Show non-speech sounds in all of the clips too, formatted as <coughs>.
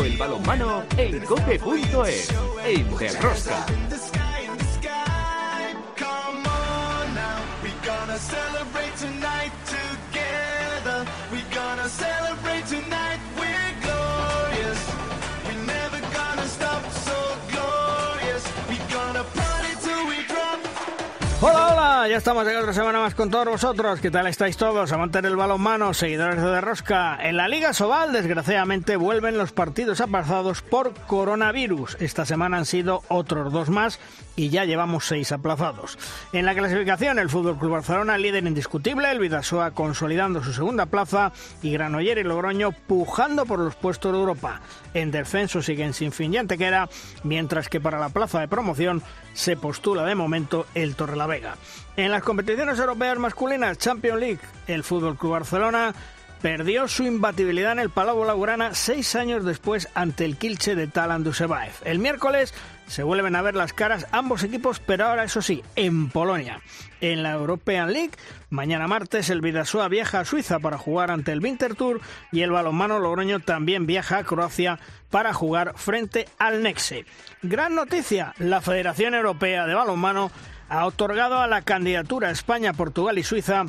todo el balonmano en cope.es, en Derrosca. Hola, ya estamos aquí otra semana más con todos vosotros. ¿Qué tal estáis todos? Amantes del balonmano, seguidores de Derrosca. En la Liga Sobal, desgraciadamente, vuelven los partidos aplazados por coronavirus. Esta semana han sido otros dos más y ya llevamos seis aplazados. En la clasificación, el Fútbol Club Barcelona, líder indiscutible, el Vidasoa consolidando su segunda plaza y Granoller y Logroño pujando por los puestos de Europa. En descenso siguen sin fin y antequera, mientras que para la plaza de promoción se postula de momento el Torrelavega. En las competiciones europeas masculinas, Champions League, el Fútbol Club Barcelona perdió su imbatibilidad en el Palau Blaugrana seis años después ante el Kilche de Talan Dusebaev. El miércoles se vuelven a ver las caras ambos equipos, pero ahora eso sí, en Polonia. En la European League, mañana martes el Vidasoa viaja a Suiza para jugar ante el Winter Tour y el balonmano Logroño también viaja a Croacia para jugar frente al Nexe. Gran noticia, la Federación Europea de Balonmano ha otorgado a la candidatura España, Portugal y Suiza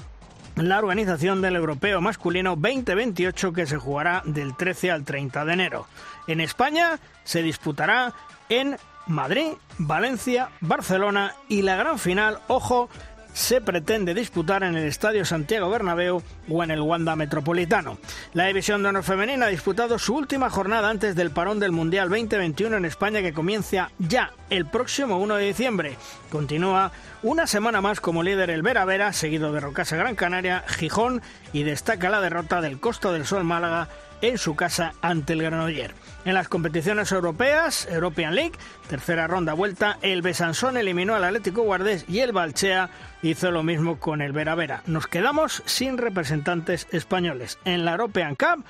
la organización del Europeo Masculino 2028 que se jugará del 13 al 30 de enero. En España se disputará en Madrid, Valencia, Barcelona y la gran final, ojo, se pretende disputar en el Estadio Santiago Bernabéu o en el Wanda Metropolitano. La División de Honor Femenina ha disputado su última jornada antes del parón del Mundial 2021 en España que comienza ya el próximo 1 de diciembre. Continúa una semana más como líder el Vera Vera, seguido de Rocasa Gran Canaria, Gijón y destaca la derrota del Costa del Sol Málaga en su casa ante el Granoller. En las competiciones europeas, European League, tercera ronda vuelta, el Besansón eliminó al Atlético Guardés y el Balchea hizo lo mismo con el Vera Vera. Nos quedamos sin representantes españoles. En la European Cup,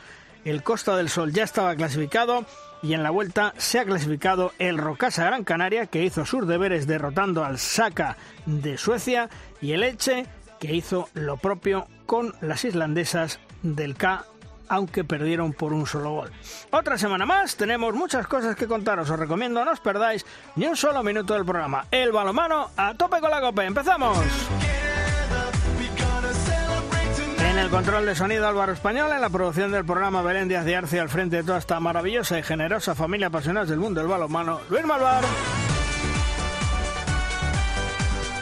el Costa del Sol ya estaba clasificado y en la vuelta se ha clasificado el Rocasa Gran Canaria, que hizo sus deberes derrotando al Saka de Suecia, y el Eche, que hizo lo propio con las islandesas del K aunque perdieron por un solo gol. Otra semana más, tenemos muchas cosas que contaros. Os recomiendo no os perdáis ni un solo minuto del programa. El balomano a tope con la copa. ¡Empezamos! En el control de sonido Álvaro Español, en la producción del programa Belén Díaz de Arce al frente de toda esta maravillosa y generosa familia apasionada del mundo del balonmano, Luis Malvar.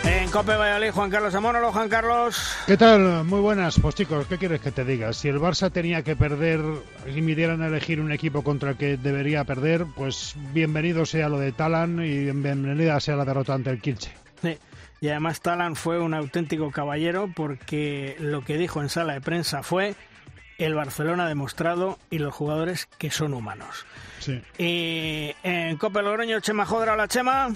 En Cope Valladolid, Juan Carlos Amónolo. Juan Carlos. ¿Qué tal? Muy buenas. Pues chicos, ¿qué quieres que te diga? Si el Barça tenía que perder y me dieran a elegir un equipo contra el que debería perder, pues bienvenido sea lo de Talan y bienvenida sea la derrota ante el Kilche. Sí. Y además Talan fue un auténtico caballero porque lo que dijo en sala de prensa fue el Barcelona ha demostrado y los jugadores que son humanos. Sí. Y en Copa Logroño, Chema Jodra, la Chema.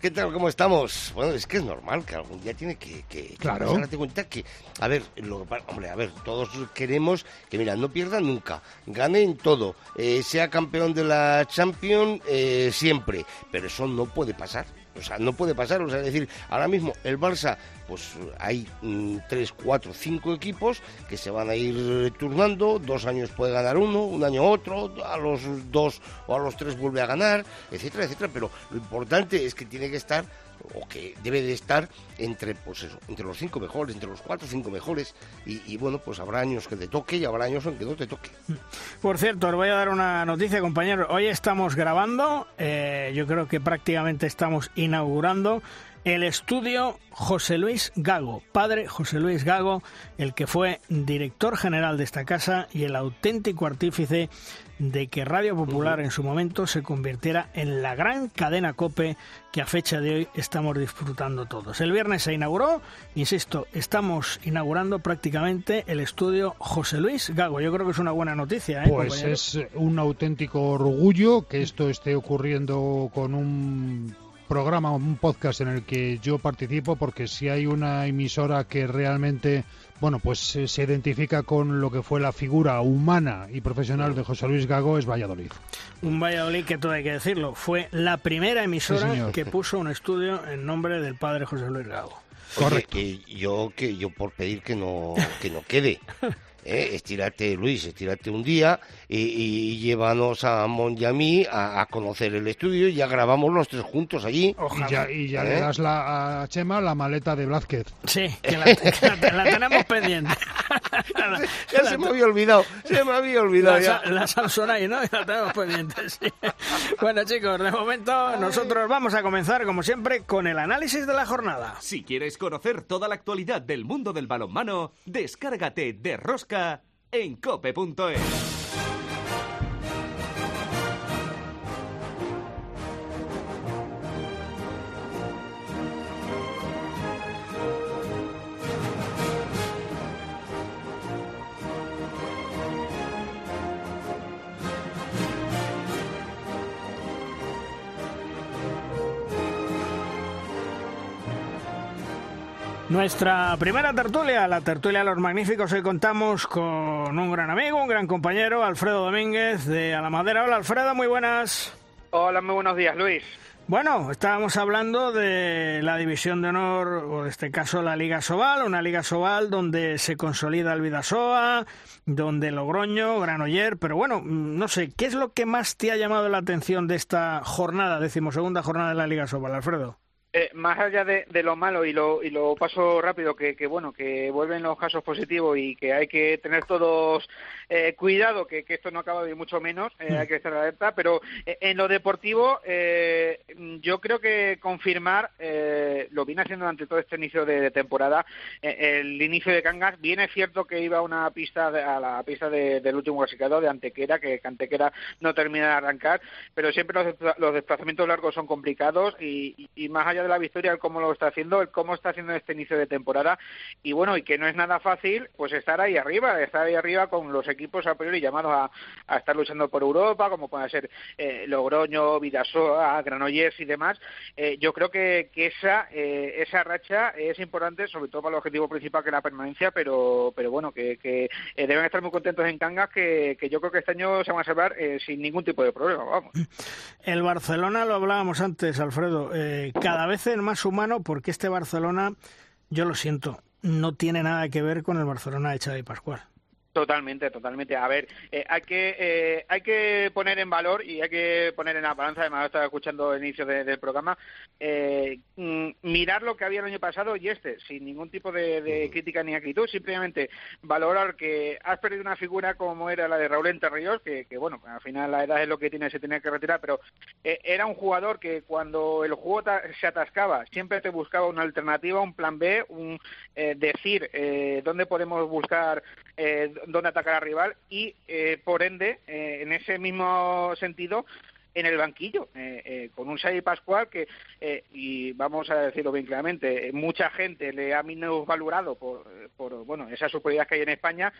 ¿Qué tal? ¿Cómo estamos? Bueno, es que es normal que algún día tiene que... que Claro. que darte cuenta que, a ver, lo hombre, a ver, todos queremos que, mira, no pierdan nunca, ganen todo, eh, sea campeón de la Champions eh, siempre, pero eso no puede pasar. O sea, no puede pasar. O sea, es decir, ahora mismo el Barça, pues hay mm, tres, cuatro, cinco equipos que se van a ir turnando. Dos años puede ganar uno, un año otro, a los dos o a los tres vuelve a ganar, etcétera, etcétera. Pero lo importante es que tiene que estar o que debe de estar entre pues eso, entre los cinco mejores, entre los cuatro o cinco mejores y, bueno, pues habrá años que te toque y habrá años en que no te toque. Por cierto, os voy a dar una noticia, compañeros. Hoy estamos grabando, eh, yo creo que prácticamente estamos inaugurando el estudio José Luis Gago, padre José Luis Gago, el que fue director general de esta casa y el auténtico artífice de que Radio Popular en su momento se convirtiera en la gran cadena COPE que a fecha de hoy estamos disfrutando todos. El viernes se inauguró, insisto, estamos inaugurando prácticamente el estudio José Luis Gago. Yo creo que es una buena noticia. ¿eh, Pues es un auténtico orgullo que esto esté ocurriendo con un programa, un podcast en el que yo participo, porque si hay una emisora que realmente, bueno, pues eh, se identifica con lo que fue la figura humana y profesional de José Luis Gago es Valladolid. Un Valladolid que todo hay que decirlo, fue la primera emisora que puso un estudio en nombre del padre José Luis Gago. Oye, Correcto. que yo que yo por pedir que no que no quede <laughs> ¿eh? estírate, Luis, estírate un día y, llévanos a Mon y a mí a, conocer el estudio y ya grabamos los tres juntos allí. Y ya, y ya le ¿Eh? das la, a Chema la maleta de Blázquez. Sí, que la, <laughs> tenemos pendiente. Ya se me había olvidado, se me había olvidado. La, ya. la ahí, ¿no? La tenemos pendiente, <laughs> sí. Bueno, chicos, de momento nosotros vamos a comenzar, como siempre, con el análisis de la jornada. Si quieres conocer toda la actualidad del mundo del balonmano, descárgate de Rosca en cope.es. Nuestra primera tertulia, la tertulia de los magníficos, hoy contamos con un gran amigo, un gran compañero, Alfredo Domínguez de A la Madera. Hola Alfredo, muy buenas. Hola, muy buenos días Luis. Bueno, estábamos hablando de la división de honor, o en este caso la Liga Sobal, una Liga Sobal donde se consolida el Vidasoa, donde Logroño, Granoller, pero bueno, no sé, ¿qué es lo que más te ha llamado la atención de esta jornada, decimosegunda jornada de la Liga Sobal, Alfredo? Eh, más allá de, lo malo y lo, y lo paso rápido, que, que, bueno, que vuelven los casos positivos y que hay que tener todos eh, cuidado, que, esto no acaba de mucho menos, eh, hay que estar alerta, pero en lo deportivo yo creo que confirmar, lo viene haciendo durante todo este inicio de, temporada, el inicio de Cangas, bien es cierto que iba a una pista, a la pista del último clasificado de Antequera, que, Antequera no termina de arrancar, pero siempre los, desplazamientos largos son complicados y, y más allá de la victoria, el cómo lo está haciendo, el cómo está haciendo este inicio de temporada. Y bueno, y que no es nada fácil, pues estar ahí arriba, estar ahí arriba con los equipos a priori llamados a, estar luchando por Europa, como pueden ser eh, Logroño, Vidasoa, Granollers y demás. Eh, yo creo que, que esa, eh, esa racha es importante, sobre todo para el objetivo principal que es la permanencia, pero, pero bueno, que, que deben estar muy contentos en Cangas, que, yo creo que este año se van a salvar sin ningún tipo de problema, vamos. El Barcelona, lo hablábamos antes, Alfredo, cada vez es más humano porque este Barcelona, yo lo siento, no tiene nada que ver con el Barcelona de Xavi Pascual. Totalmente, totalmente. A ver, eh, hay que eh, hay que poner en valor y hay que poner en la balanza, además estaba escuchando el inicio del programa, eh, mm, mirar lo que había el año pasado y este, sin ningún tipo de, crítica ni acritud, simplemente valorar que has perdido una figura como era la de Raúl Enterríos, que, que bueno, al final la edad es lo que tiene, se tenía que retirar, pero era un jugador que cuando el juego se atascaba, siempre te buscaba una alternativa, un plan B, un decir dónde podemos buscar dónde atacar al rival y, eh, por ende, eh, en ese mismo sentido, en el banquillo, eh, con un Xavi Pascual que, y vamos a decirlo bien claramente, mucha gente le ha minusvalorado por, por bueno, esa superioridad que hay en España,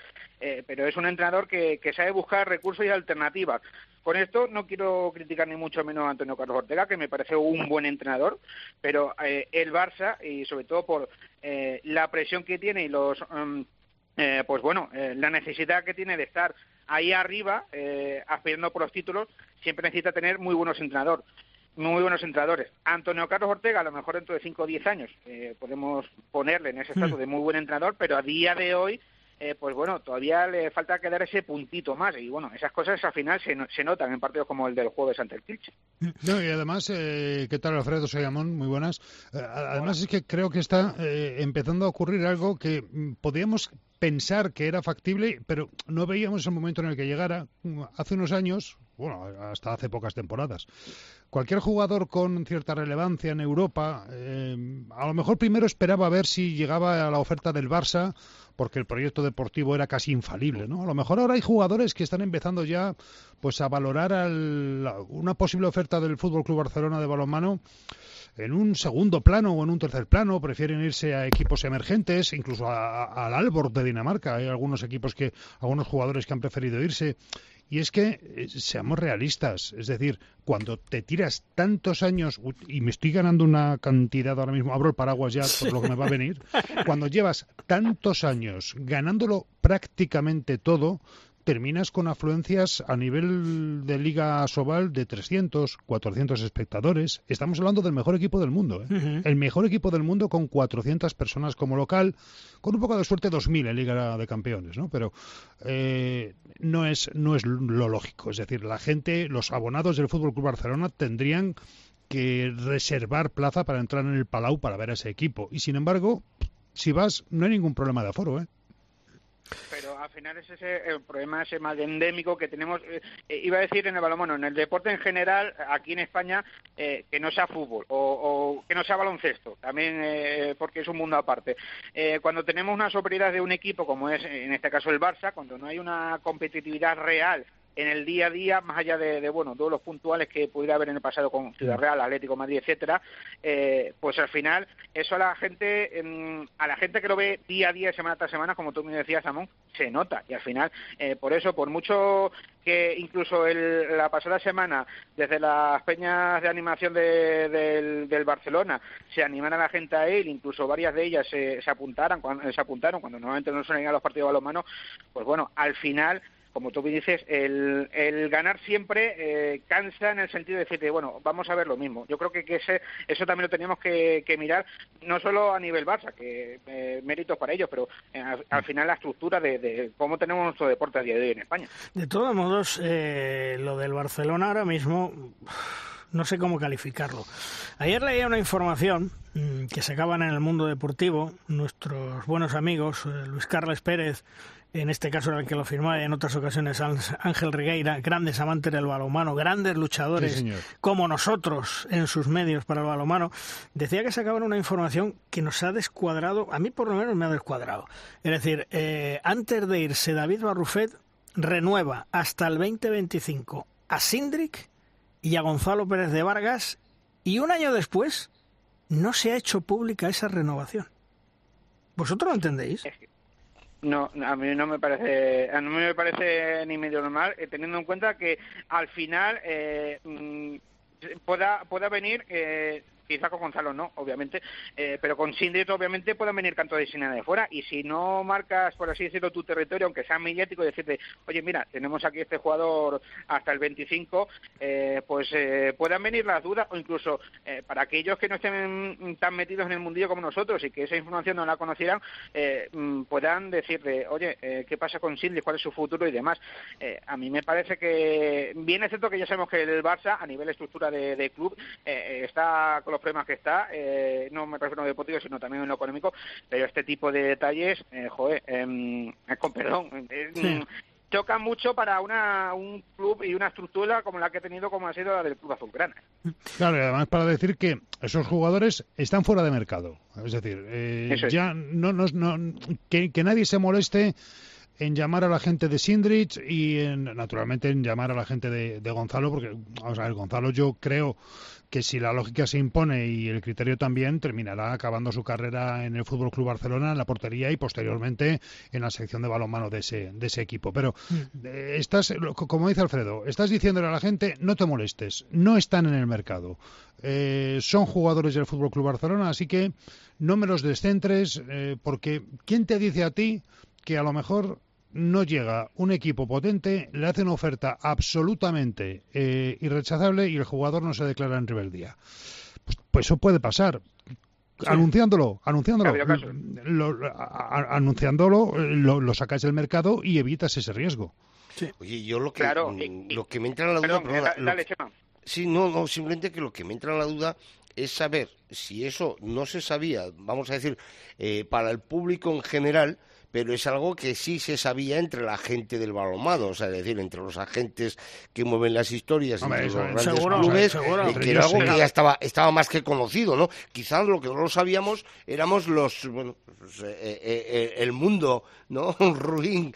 pero es un entrenador que, que, sabe buscar recursos y alternativas. Con esto no quiero criticar ni mucho menos a Antonio Carlos Ortega, que me parece un buen entrenador, pero el Barça, y sobre todo por la presión que tiene y los... Mm, eh, pues bueno, eh, la necesidad que tiene de estar ahí arriba, eh, aspirando por los títulos, siempre necesita tener muy buenos entrenadores. Muy buenos entrenadores. Antonio Carlos Ortega, a lo mejor dentro de 5 o 10 años, podemos ponerle en ese estatus hmm. de muy buen entrenador, pero a día de hoy eh, pues bueno, todavía le falta quedar ese puntito más. Y bueno, esas cosas al final se, se notan en partidos como el del jueves ante el Kilche. No, y además, eh, ¿qué tal Alfredo? Soy Amón, muy buenas. Eh, además es que creo que está empezando a ocurrir algo que mm, podíamos pensar que era factible, pero no veíamos el momento en el que llegara. Hace unos años, bueno, hasta hace pocas temporadas. Cualquier jugador con cierta relevancia en Europa, a lo mejor primero esperaba ver si llegaba a la oferta del Barça porque el proyecto deportivo era casi infalible, ¿no? A lo mejor ahora hay jugadores que están empezando ya pues a valorar una posible oferta del Fútbol Club Barcelona de balonmano en un segundo plano o en un tercer plano, prefieren irse a equipos emergentes, incluso al Albor de Dinamarca. Hay algunos equipos que, algunos jugadores que han preferido irse. Y es que, eh, seamos realistas, es decir, cuando te tiras tantos años, y me estoy ganando una cantidad ahora mismo, abro el paraguas ya por lo que me va a venir, cuando llevas tantos años ganándolo prácticamente todo, terminas con afluencias a nivel de Liga Sobal de 300, 400 espectadores. Estamos hablando del mejor equipo del mundo. ¿eh? El mejor equipo del mundo con 400 personas como local, con un poco de suerte 2.000 en Liga de Campeones, ¿no? Pero eh, no, es, no es lo lógico. Es decir, la gente, los abonados del Fútbol Club Barcelona tendrían que reservar plaza para entrar en el Palau para ver a ese equipo. Y sin embargo, si vas, no hay ningún problema de aforo, ¿eh? Pero al final es ese el problema ese más endémico que tenemos, eh, eh, iba a decir en el balonmano, en el deporte en general, aquí en España, eh, que no sea fútbol o, que no sea baloncesto, también porque es un mundo aparte. cuando tenemos una superioridad de un equipo, como es en este caso el Barça, cuando no hay una competitividad real en el día a día, más allá de, bueno, todos los puntuales que pudiera haber en el pasado con Ciudad. Real, Atlético Madrid, etcétera, eh, pues al final eso a la gente, a la gente que lo ve día a día, semana tras semana, como tú me decías, Samón, se nota y al final, eh, por eso, por mucho que incluso el, la pasada semana, desde las peñas de animación del, Barcelona, se animara la gente a él, incluso varias de ellas se, se apuntaran, cuando, se apuntaron cuando normalmente no suelen ir a los partidos de balonmano, pues bueno, al final como tú dices, el, el ganar siempre eh, cansa en el sentido de decirte, bueno, vamos a ver lo mismo. Yo creo que, que ese, eso también lo teníamos que, mirar, no solo a nivel Barça, que eh, méritos para ellos, pero eh, al, final la estructura de, cómo tenemos nuestro deporte a día de hoy en España. De todos modos, lo del Barcelona ahora mismo <sighs> no sé cómo calificarlo. Ayer leía una información mm, que se acaban en el mundo deportivo. Nuestros buenos amigos, Luis Carles Pérez en este caso era el que lo firmaba y en otras ocasiones Ángel Regueira, grandes amantes del balomano, grandes luchadores como nosotros en sus medios para el balomano, decía que sacaban una información que nos ha descuadrado, a mí por lo menos me ha descuadrado. Es decir, eh, antes de irse David Barrufet renueva hasta el 2025 a Sindrick y a Gonzalo Pérez de Vargas y un año después no se ha hecho pública esa renovación. ¿Vosotros lo entendéis? No, a mí no me parece, a mí me parece ni medio normal, eh, teniendo en cuenta que al final eh, mm, pueda pueda venir eh, quizá con Gonzalo no, obviamente, eh, pero con Sindrit obviamente pueden venir cantos de cine de fuera y si no marcas, por así decirlo, tu territorio, aunque sea mediático, y decirte, oye, mira, tenemos aquí este jugador hasta el 25, eh, pues eh, puedan venir las dudas o incluso para aquellos que no estén tan metidos en el mundillo como nosotros y que esa información no la conocieran, mm, puedan decirle, oye, ¿qué pasa con Sindrit? ¿Cuál es su futuro? y demás. a mí me parece que, bien es cierto que ya sabemos que el Barça, a nivel estructura de, de club, está con problemas que está, eh, no me refiero a lo deportivo, sino también en lo económico, pero este tipo de detalles, eh, joder, eh, con perdón, eh, choca mucho para una, un club y una estructura como la que ha tenido, como ha sido la del Club Azulgrana. Claro, y además para decir que esos jugadores están fuera de mercado. Es decir, ya no, no, no que, que nadie se moleste en llamar a la gente de Sindrich y en, naturalmente en llamar a la gente de, de Gonzalo, porque, vamos a ver, Gonzalo yo creo que si la lógica se impone y el criterio también, terminará acabando su carrera en el Fútbol Club Barcelona, en la portería y posteriormente en la sección de balonmano de ese, de ese equipo. Pero mm. eh, estás, como dice Alfredo, estás diciéndole a la gente, no te molestes, no están en el mercado. Eh, son jugadores del Fútbol Club Barcelona, así que no me los descentres, eh, porque ¿quién te dice a ti que a lo mejor no llega un equipo potente, le hace una oferta absolutamente eh, irrechazable y el jugador no se declara en rebeldía. Pues, pues eso puede pasar. Anunciándolo, anunciándolo, lo, anunciándolo, lo, sacas del mercado y evitas ese riesgo. Oye, yo lo que, lo que me entra en la duda, sí, no, no, simplemente que lo que me entra en la duda es saber si eso no se sabía, vamos a decir, eh, para el público en general, pero es algo que sí se sabía entre la gente del balonmado, o sea, es decir, entre los agentes que mueven las historias, entre los grandes clubes, eh, que era algo que ya estaba, estaba más que conocido, ¿no? Quizás lo que no lo sabíamos éramos los, bueno, pues, eh, eh, el mundo, ¿no? <laughs> Ruin,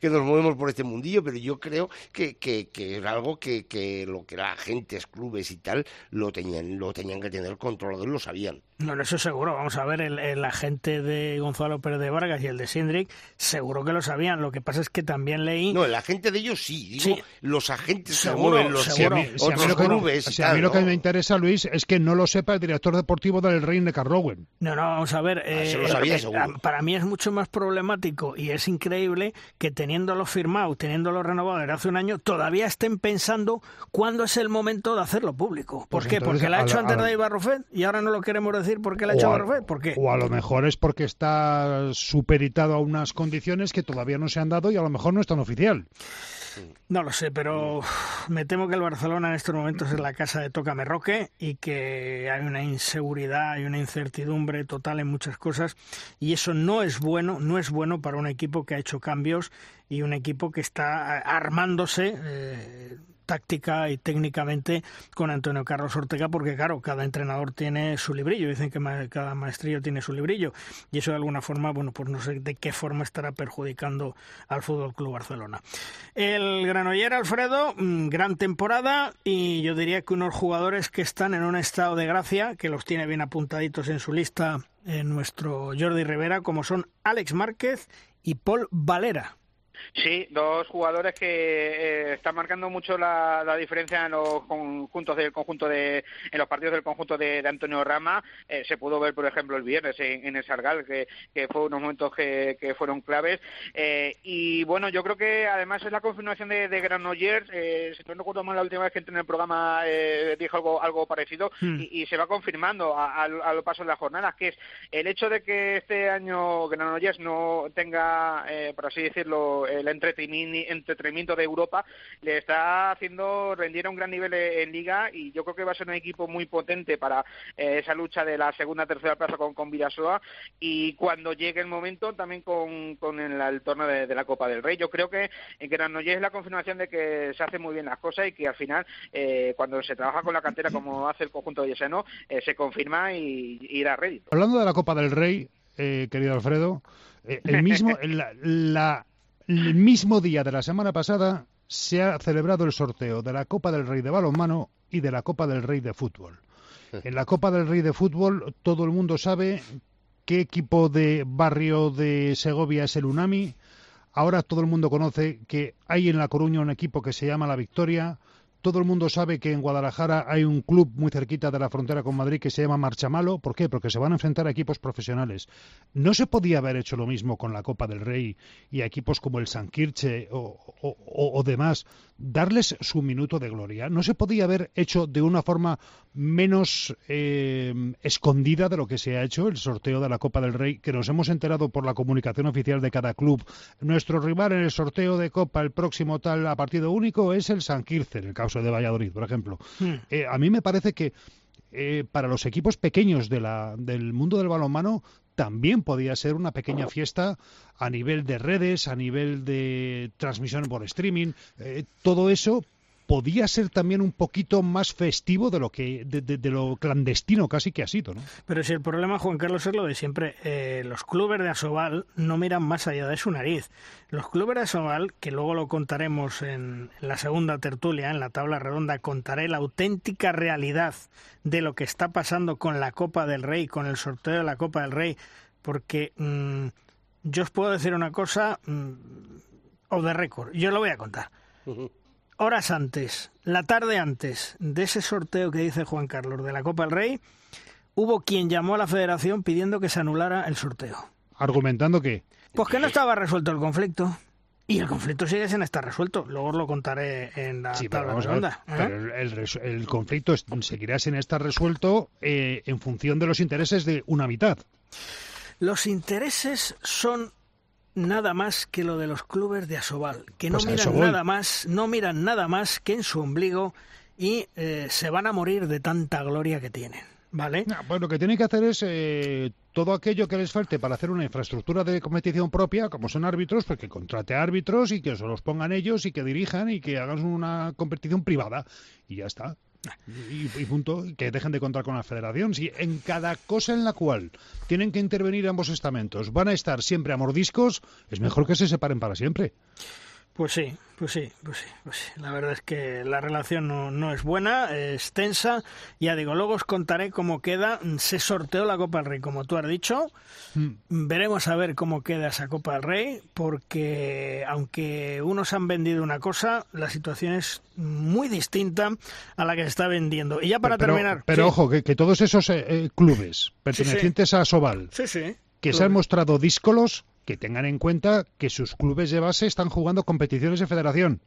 que nos movemos por este mundillo, pero yo creo que, que, que era algo que, que lo que era agentes, clubes y tal, lo tenían, lo tenían que tener controlado y lo sabían. No, eso seguro. Vamos a ver, el, agente de Gonzalo Pérez de Vargas y el de Sindrick seguro que lo sabían. Lo que pasa es que también leí... No, el agente de ellos sí. Digo, Sí. los agentes Seguro, se mueven, los seguro. A mí- si otros lo que- clubes y si a tal, mí lo que ¿no? me interesa, Luis, es que no lo sepa el director deportivo del Reine de Carlowen. No, no, vamos a ver. eh, eso lo sabía eh, seguro. Para mí es mucho más problemático y es increíble que teniéndolo firmado, teniéndolo renovado desde hace un año, todavía estén pensando cuándo es el momento de hacerlo público. ¿Por Pues qué? entonces, Porque lo ha hecho la- antes la- de Ibarrofet y ahora no lo queremos decir porque lo ha hecho O a- Barrofet. ¿Por qué? O a lo mejor es porque está superitado a unas condiciones que todavía no se han dado y a lo mejor no es tan oficial. No lo sé, pero me temo que el Barcelona en estos momentos es la casa de Tócame Roque y que hay una inseguridad, hay una incertidumbre total en muchas cosas y eso no es bueno, no es bueno para un equipo que ha hecho cambios y un equipo que está armándose eh, táctica y técnicamente con Antonio Carlos Ortega porque claro, cada entrenador tiene su librillo, dicen que cada maestrillo tiene su librillo y eso de alguna forma, bueno, pues no sé de qué forma estará perjudicando al Fútbol Club Barcelona. El Granoller Alfredo, mm, gran temporada y yo diría que unos jugadores que están en un estado de gracia, que los tiene bien apuntaditos en su lista en nuestro Jordi Rivera, como son Alex Márquez y Paul Valera. Sí, dos jugadores que eh, están marcando mucho la, la diferencia en los conjuntos del conjunto de en los partidos del conjunto de, de Antonio Rama. Eh, se pudo ver, por ejemplo, el viernes en, en el Sargal, que, que fue unos momentos que, que fueron claves. Eh, y bueno, yo creo que además es la confirmación de, de Granollers. Eh, si no recuerdo mal, la última vez que entré en el programa eh, dijo algo, algo parecido Hmm. y, y se va confirmando a, a, a lo paso de las jornadas, que es el hecho de que este año Granollers no tenga, eh, por así decirlo, el entretenimi- entretenimiento de Europa, le está haciendo rendir a un gran nivel e- en Liga y yo creo que va a ser un equipo muy potente para eh, esa lucha de la segunda tercera plaza con, con y cuando llegue el momento también con, con el, el torneo de, de la Copa del Rey. Yo creo que en Granollers es la confirmación de que se hacen muy bien las cosas y que al final, eh, cuando se trabaja con la cantera como hace el conjunto de Yeseno, eh, se confirma y, y da rédito. Hablando de la Copa del Rey, eh, querido Alfredo, eh, el mismo <laughs> la- la- el mismo día de la semana pasada se ha celebrado el sorteo de la Copa del Rey de balonmano y de la Copa del Rey de fútbol. En la Copa del Rey de fútbol todo el mundo sabe qué equipo de barrio de Segovia es el Unami. Ahora todo el mundo conoce que hay en La Coruña un equipo que se llama La Victoria. Todo el mundo sabe que en Guadalajara hay un club muy cerquita de la frontera con Madrid que se llama Marchamalo. ¿Por qué? Porque se van a enfrentar a equipos profesionales. ¿No se podía haber hecho lo mismo con la Copa del Rey y a equipos como el San Kirche o, demás? Darles su minuto de gloria. ¿No se podía haber hecho de una forma menos eh, escondida de lo que se ha hecho el sorteo de la Copa del Rey, que nos hemos enterado por la comunicación oficial de cada club? Nuestro rival en el sorteo de Copa, el próximo tal a partido único, es el San Kirche, en el de Valladolid, por ejemplo. Hmm. Eh, a mí me parece que eh, para los equipos pequeños de la, del mundo del balonmano también podía ser una pequeña fiesta a nivel de redes, a nivel de transmisión por streaming. eh, todo eso podía ser también un poquito más festivo de lo que de, de- de lo clandestino casi que ha sido, ¿no? Pero si el problema, Juan Carlos, es lo de siempre, eh, los clubes de Asobal no miran más allá de su nariz. Los clubes de Asobal, que luego lo contaremos en, la segunda tertulia, en la tabla redonda, contaré la auténtica realidad de lo que está pasando con la Copa del Rey, con el sorteo de la Copa del Rey, porque mm, yo os puedo decir una cosa, mm, o de récord, yo lo voy a contar horas antes, la tarde antes de ese sorteo que dice Juan Carlos de la Copa del Rey, hubo quien llamó a la federación pidiendo que se anulara el sorteo. Argumentando que Pues que no estaba resuelto el conflicto. Y el conflicto sigue sin estar resuelto. Luego os lo contaré en la Sí, pero tabla vamos a ver, redonda. ¿eh? pero el, conflicto seguirá sin estar resuelto eh, en función de los intereses de una mitad. Los intereses son nada más que lo de los clubes de Asobal, que no Pues miran nada más, no miran nada más que en su ombligo y eh, se van a morir de tanta gloria que tienen, ¿vale? Pues lo que tienen que hacer es eh, todo aquello que les falte para hacer una infraestructura de competición propia, como son árbitros, pues que contrate árbitros y que se los pongan ellos y que dirijan y que hagan una competición privada. Y ya está. Y, y punto. Que dejen de contar con la federación. Si en cada cosa en la cual tienen que intervenir ambos estamentos van a estar siempre a mordiscos, es mejor que se separen para siempre. Pues sí, pues sí, pues sí, pues sí. La verdad es que la relación no, no, es buena, es tensa. Ya digo, luego os contaré cómo queda. Se sorteó la Copa del Rey, como tú has dicho. Mm. Veremos a ver cómo queda esa Copa del Rey, porque aunque unos han vendido una cosa, la situación es muy distinta a la que se está vendiendo. Y ya para terminar. Pero ojo, que, todos esos eh, eh, clubes pertenecientes a Sobal, que se han mostrado díscolos que tengan en cuenta que sus clubes de base están jugando competiciones de federación.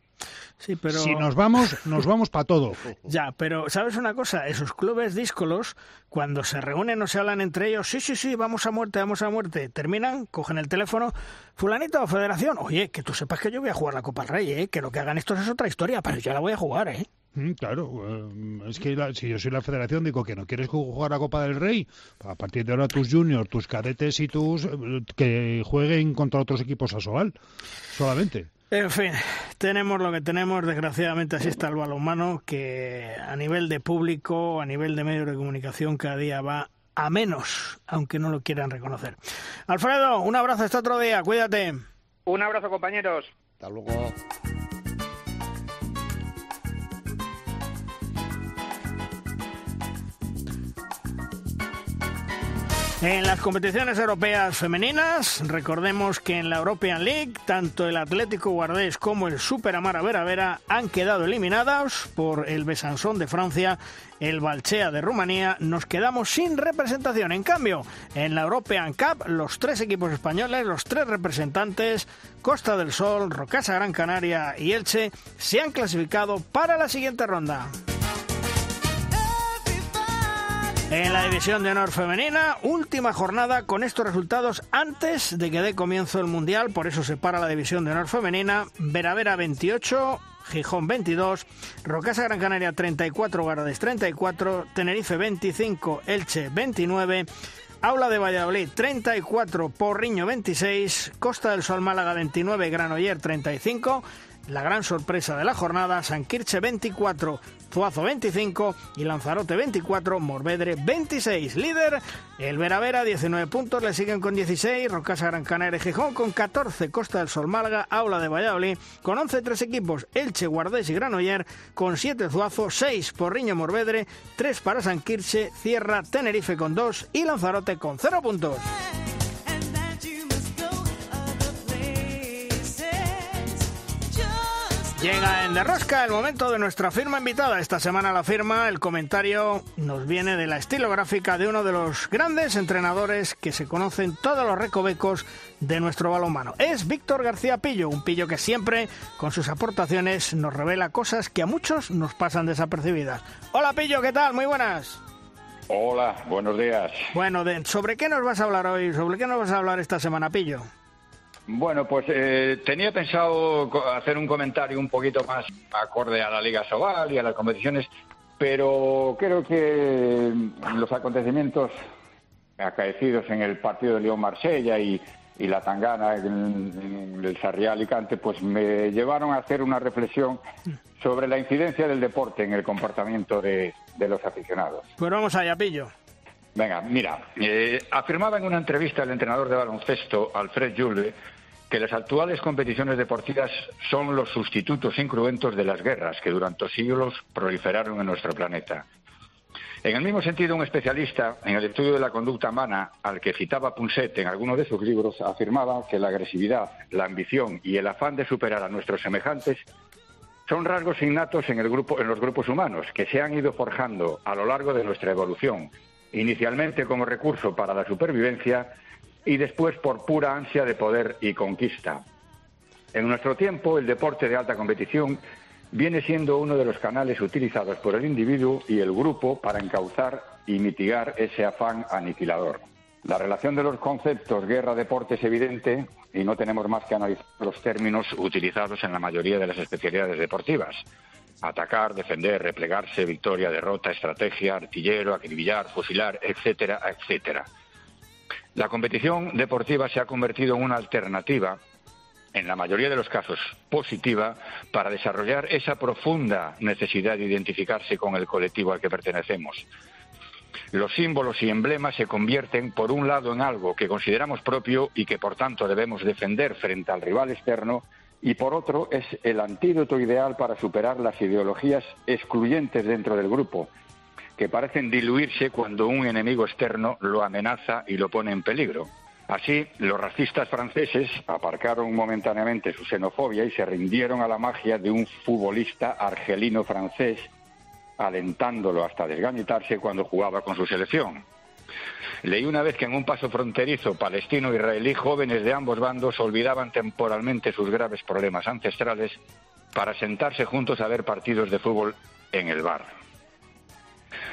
Sí, pero... Si nos vamos, nos vamos para todo. <laughs> Ya, pero ¿sabes una cosa? Esos clubes díscolos, cuando se reúnen o se hablan entre ellos, sí, sí, sí, vamos a muerte, vamos a muerte, terminan, cogen el teléfono, fulanito, federación, oye, que tú sepas que yo voy a jugar la Copa del Rey, ¿eh? que lo que hagan estos es otra historia, pero yo la voy a jugar, ¿eh? Mm, claro, eh, es que si yo soy la federación digo que no quieres jugar a Copa del Rey, a partir de ahora tus juniors, tus cadetes y tus eh, que jueguen contra otros equipos a Soal, solamente. En fin, tenemos lo que tenemos, desgraciadamente así está el balonmano, que a nivel de público, a nivel de medios de comunicación, cada día va a menos, aunque no lo quieran reconocer. Alfredo, un abrazo hasta otro día, cuídate. Un abrazo compañeros. Hasta luego. En las competiciones europeas femeninas, recordemos que en la European League, tanto el Atlético Guardés como el Super Amara Vera han quedado eliminados por el Besançon de Francia, el Balchea de Rumanía. Nos quedamos sin representación. En cambio, en la European Cup, los tres equipos españoles, los tres representantes, Costa del Sol, Rocasa Gran Canaria y Elche, se han clasificado para la siguiente ronda. En la división de honor femenina, última jornada con estos resultados antes de que dé comienzo el Mundial, por eso se para la división de honor femenina. Veravera 28, Gijón 22, Rocasa Gran Canaria 34, Guardés 34, Tenerife 25, Elche 29, Aula de Valladolid 34, Porriño 26, Costa del Sol Málaga 29, Granoller 35, la gran sorpresa de la jornada, San Kirche 24, Zuazo 25 y Lanzarote 24, Morvedre 26. Líder, el Veravera 19 puntos, le siguen con 16, Rocasa Gran Canaria y Gijón con 14, Costa del Sol Málaga, Aula de Valladolid con 11 tres equipos, Elche, Guardés y Granoller con 7 Zuazo, 6 Porriño Morvedre, 3 para San Quirche, Cierra Tenerife con 2 y Lanzarote con 0 puntos. Llega en Derrosca el momento de nuestra firma invitada. Esta semana la firma, el comentario nos viene de la estilográfica de uno de los grandes entrenadores que se conocen todos los recovecos de nuestro balonmano. Es Víctor García Pillo, un pillo que siempre, con sus aportaciones, nos revela cosas que a muchos nos pasan desapercibidas. Hola Pillo, ¿qué tal? Muy buenas. Hola, buenos días. Bueno, ¿sobre qué nos vas a hablar hoy? ¿Sobre qué nos vas a hablar esta semana, Pillo? Bueno, pues eh, tenía pensado hacer un comentario un poquito más acorde a la Liga Sobal y a las competiciones, pero creo que los acontecimientos acaecidos en el partido de León-Marsella y, la Tangana en, el Sarriá Alicante, pues me llevaron a hacer una reflexión sobre la incidencia del deporte en el comportamiento de, los aficionados. Pues vamos allá, Pillo. Venga, mira, eh, afirmaba en una entrevista el entrenador de baloncesto, Alfred Julve, que las actuales competiciones deportivas son los sustitutos incruentos de las guerras que durante siglos proliferaron en nuestro planeta. En el mismo sentido, un especialista en el estudio de la conducta humana, al que citaba Punset en alguno de sus libros, afirmaba que la agresividad, la ambición y el afán de superar a nuestros semejantes son rasgos innatos en, el grupo, en los grupos humanos que se han ido forjando a lo largo de nuestra evolución, inicialmente como recurso para la supervivencia y después por pura ansia de poder y conquista. En nuestro tiempo, el deporte de alta competición viene siendo uno de los canales utilizados por el individuo y el grupo para encauzar y mitigar ese afán aniquilador. La relación de los conceptos guerra-deporte es evidente y no tenemos más que analizar los términos utilizados en la mayoría de las especialidades deportivas. Atacar, defender, replegarse, victoria, derrota, estrategia, artillero, acribillar, fusilar, etcétera, etcétera. La competición deportiva se ha convertido en una alternativa, en la mayoría de los casos positiva, para desarrollar esa profunda necesidad de identificarse con el colectivo al que pertenecemos. Los símbolos y emblemas se convierten, por un lado, en algo que consideramos propio y que, por tanto, debemos defender frente al rival externo, y por otro es el antídoto ideal para superar las ideologías excluyentes dentro del grupo, que parecen diluirse cuando un enemigo externo lo amenaza y lo pone en peligro. Así, los racistas franceses aparcaron momentáneamente su xenofobia y se rindieron a la magia de un futbolista argelino francés, alentándolo hasta desgañitarse cuando jugaba con su selección. Leí una vez que en un paso fronterizo palestino-israelí jóvenes de ambos bandos olvidaban temporalmente sus graves problemas ancestrales para sentarse juntos a ver partidos de fútbol en el bar.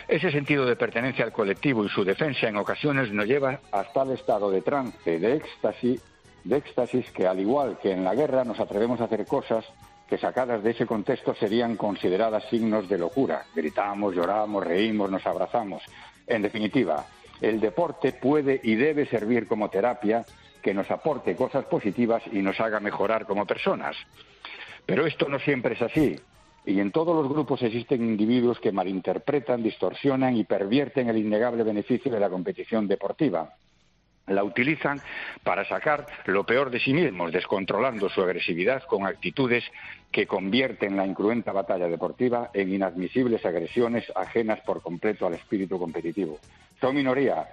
Ese sentido de pertenencia al colectivo y su defensa en ocasiones nos lleva hasta el estado de trance, de éxtasis, de éxtasis que al igual que en la guerra nos atrevemos a hacer cosas que sacadas de ese contexto serían consideradas signos de locura. Gritamos, lloramos, reímos, nos abrazamos. En definitiva, el deporte puede y debe servir como terapia que nos aporte cosas positivas y nos haga mejorar como personas. Pero esto no siempre es así. Y en todos los grupos existen individuos que malinterpretan, distorsionan y pervierten el innegable beneficio de la competición deportiva. La utilizan para sacar lo peor de sí mismos, descontrolando su agresividad con actitudes que convierten la incruenta batalla deportiva en inadmisibles agresiones ajenas por completo al espíritu competitivo. Son minoría,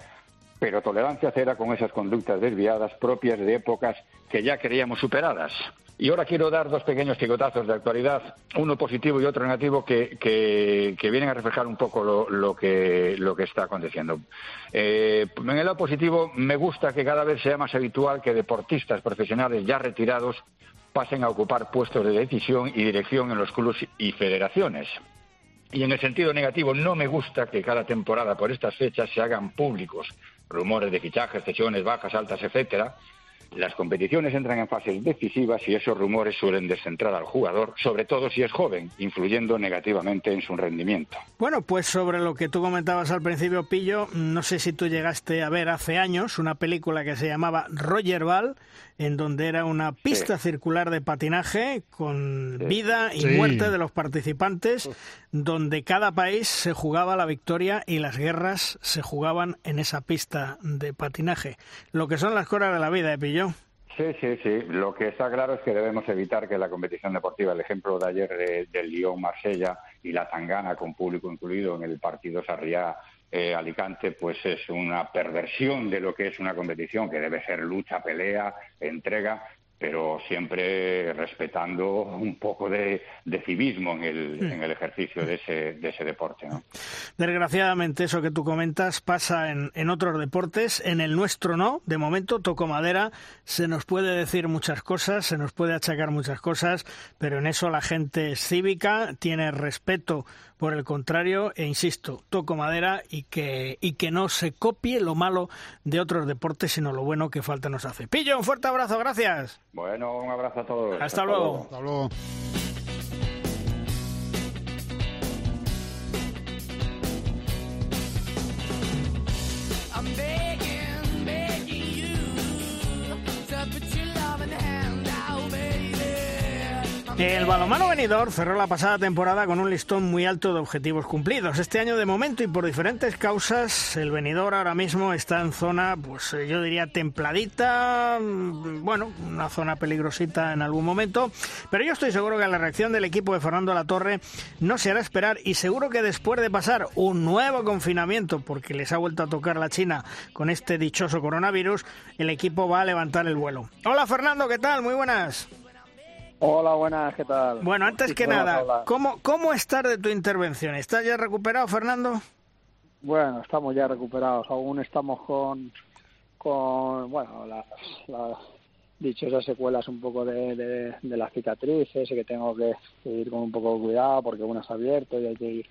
pero tolerancia cera con esas conductas desviadas propias de épocas que ya creíamos superadas. Y ahora quiero dar dos pequeños picotazos de actualidad, uno positivo y otro negativo, que, vienen a reflejar un poco lo, que, lo que está aconteciendo. Eh, en el lado positivo, me gusta que cada vez sea más habitual que deportistas profesionales ya retirados pasen a ocupar puestos de decisión y dirección en los clubes y federaciones. Y en el sentido negativo, no me gusta que cada temporada por estas fechas se hagan públicos rumores de fichajes, sesiones bajas, altas, etcétera, las competiciones entran en fases decisivas y esos rumores suelen descentrar al jugador, sobre todo si es joven, influyendo negativamente en su rendimiento. Bueno, pues sobre lo que tú comentabas al principio, Pillo, no sé si tú llegaste a ver hace años una película que se llamaba Roger Ball, en donde era una pista circular de patinaje con vida y muerte de los participantes, donde cada país se jugaba la victoria y las guerras se jugaban en esa pista de patinaje. Lo que son las cosas de la vida, ¿eh, Pillo? Sí, sí, sí. Lo que está claro es que debemos evitar que la competición deportiva, el ejemplo de ayer del Lyon-Marsella y la Tangana con público incluido en el partido Sarriá eh, pues es una perversión de lo que es una competición, que debe ser lucha, pelea, entrega, pero siempre respetando un poco de, civismo en el, hmm. en el, ejercicio de ese, de ese deporte. ¿no? Desgraciadamente, eso que tú comentas pasa en, en, otros deportes, en el nuestro no. De momento, toco madera, se nos puede decir muchas cosas, se nos puede achacar muchas cosas, pero en eso la gente es cívica, tiene respeto por el contrario, e insisto, toco madera y que, y que no se copie lo malo de otros deportes, sino lo bueno que falta nos hace. Pillo, un fuerte abrazo, gracias. Bueno, un abrazo a todos. Hasta, luego. Hasta luego. El balomano venidor cerró la pasada temporada con un listón muy alto de objetivos cumplidos. Este año de momento y por diferentes causas, el venidor ahora mismo está en zona, pues eh, yo diría templadita, mm, bueno, una zona peligrosita en algún momento, pero yo estoy seguro que la reacción del equipo de Fernando La Torre no se hará esperar y seguro que después de pasar un nuevo confinamiento, porque les ha vuelto a tocar la China con este dichoso coronavirus, el equipo va a levantar el vuelo. Hola Fernando, ¿qué tal? Muy buenas. Hola, buenas, ¿qué tal? Bueno, antes que nada, ¿cómo, ¿cómo estás de tu intervención? ¿Estás ya recuperado, Fernando? Bueno, estamos ya recuperados. Aún estamos con, con bueno, las, las dichosas secuelas un poco de, de, de las cicatrices, que tengo que, ir con un poco de cuidado porque una se ha abierto y hay que ir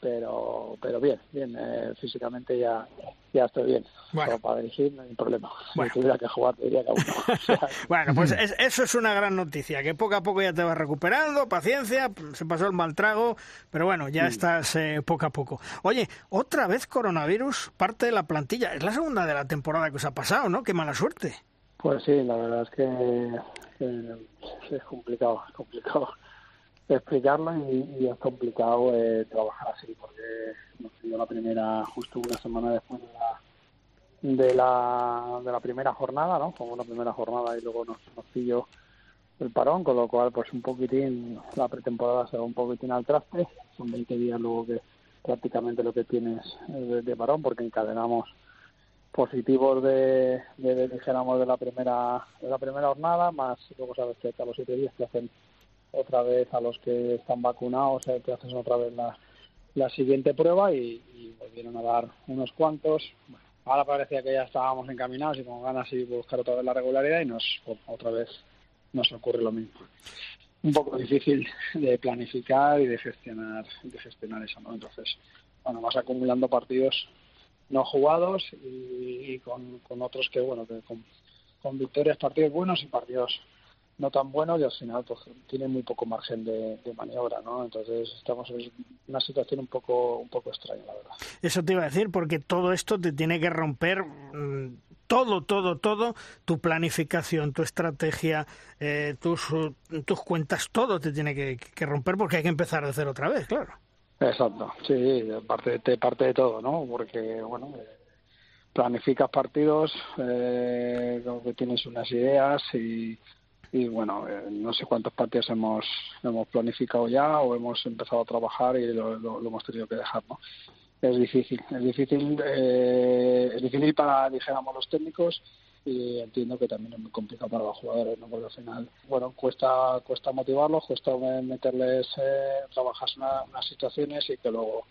pero pero bien, bien, eh, físicamente ya ya estoy bien. Bueno. para dirigir no hay problema. Si tuviera que jugar, diría que uno. <laughs> bueno, pues eso es una gran noticia, que poco a poco ya te vas recuperando, paciencia, se pasó el mal trago, pero bueno, ya estás eh, poco a poco. Oye, otra vez coronavirus, parte de la plantilla. Es la segunda de la temporada que os ha pasado, ¿no? Qué mala suerte. Pues sí, la verdad es que, que es complicado, es complicado explicarlo y, es complicado eh, trabajar así porque nos dio la primera justo una semana después de la, de la, de la primera jornada, ¿no? Como una primera jornada y luego nos, nos pilló el parón, con lo cual pues un poquitín la pretemporada se va un poquitín al traste, son 20 días luego que prácticamente lo que tienes de, de parón porque encadenamos positivos de, de, dijéramos de la primera de la primera jornada más luego sabes que a los siete días te hacen otra vez a los que están vacunados eh, te hacen otra vez la, la siguiente prueba y, y volvieron a dar unos cuantos. Ahora parecía que ya estábamos encaminados y con ganas de buscar otra vez la regularidad y nos otra vez nos ocurre lo mismo. Un poco difícil de planificar y de gestionar de gestionar eso no entonces bueno vas acumulando partidos no jugados y, y con, con, otros que bueno que con, con, victorias partidos buenos y partidos no tan buenos y al final pues tiene muy poco margen de, de, maniobra no entonces estamos en una situación un poco un poco extraña la verdad. Eso te iba a decir porque todo esto te tiene que romper mmm, todo todo todo tu planificación tu estrategia eh, tus tus cuentas todo te tiene que, que romper porque hay que empezar de cero otra vez claro. Exacto, sí, parte de, parte de todo, ¿no? Porque, bueno, eh, planificas partidos, eh, que tienes unas ideas y, y bueno, eh, no sé cuántos partidos hemos, hemos planificado ya o hemos empezado a trabajar y lo, lo, hemos tenido que dejar, ¿no? Es difícil, es difícil, eh, es difícil para, dijéramos, los técnicos y entiendo que también es muy complicado para los jugadores, ¿no? Porque al final, bueno, cuesta cuesta motivarlos, cuesta meterles, eh, trabajar una, unas situaciones y que luego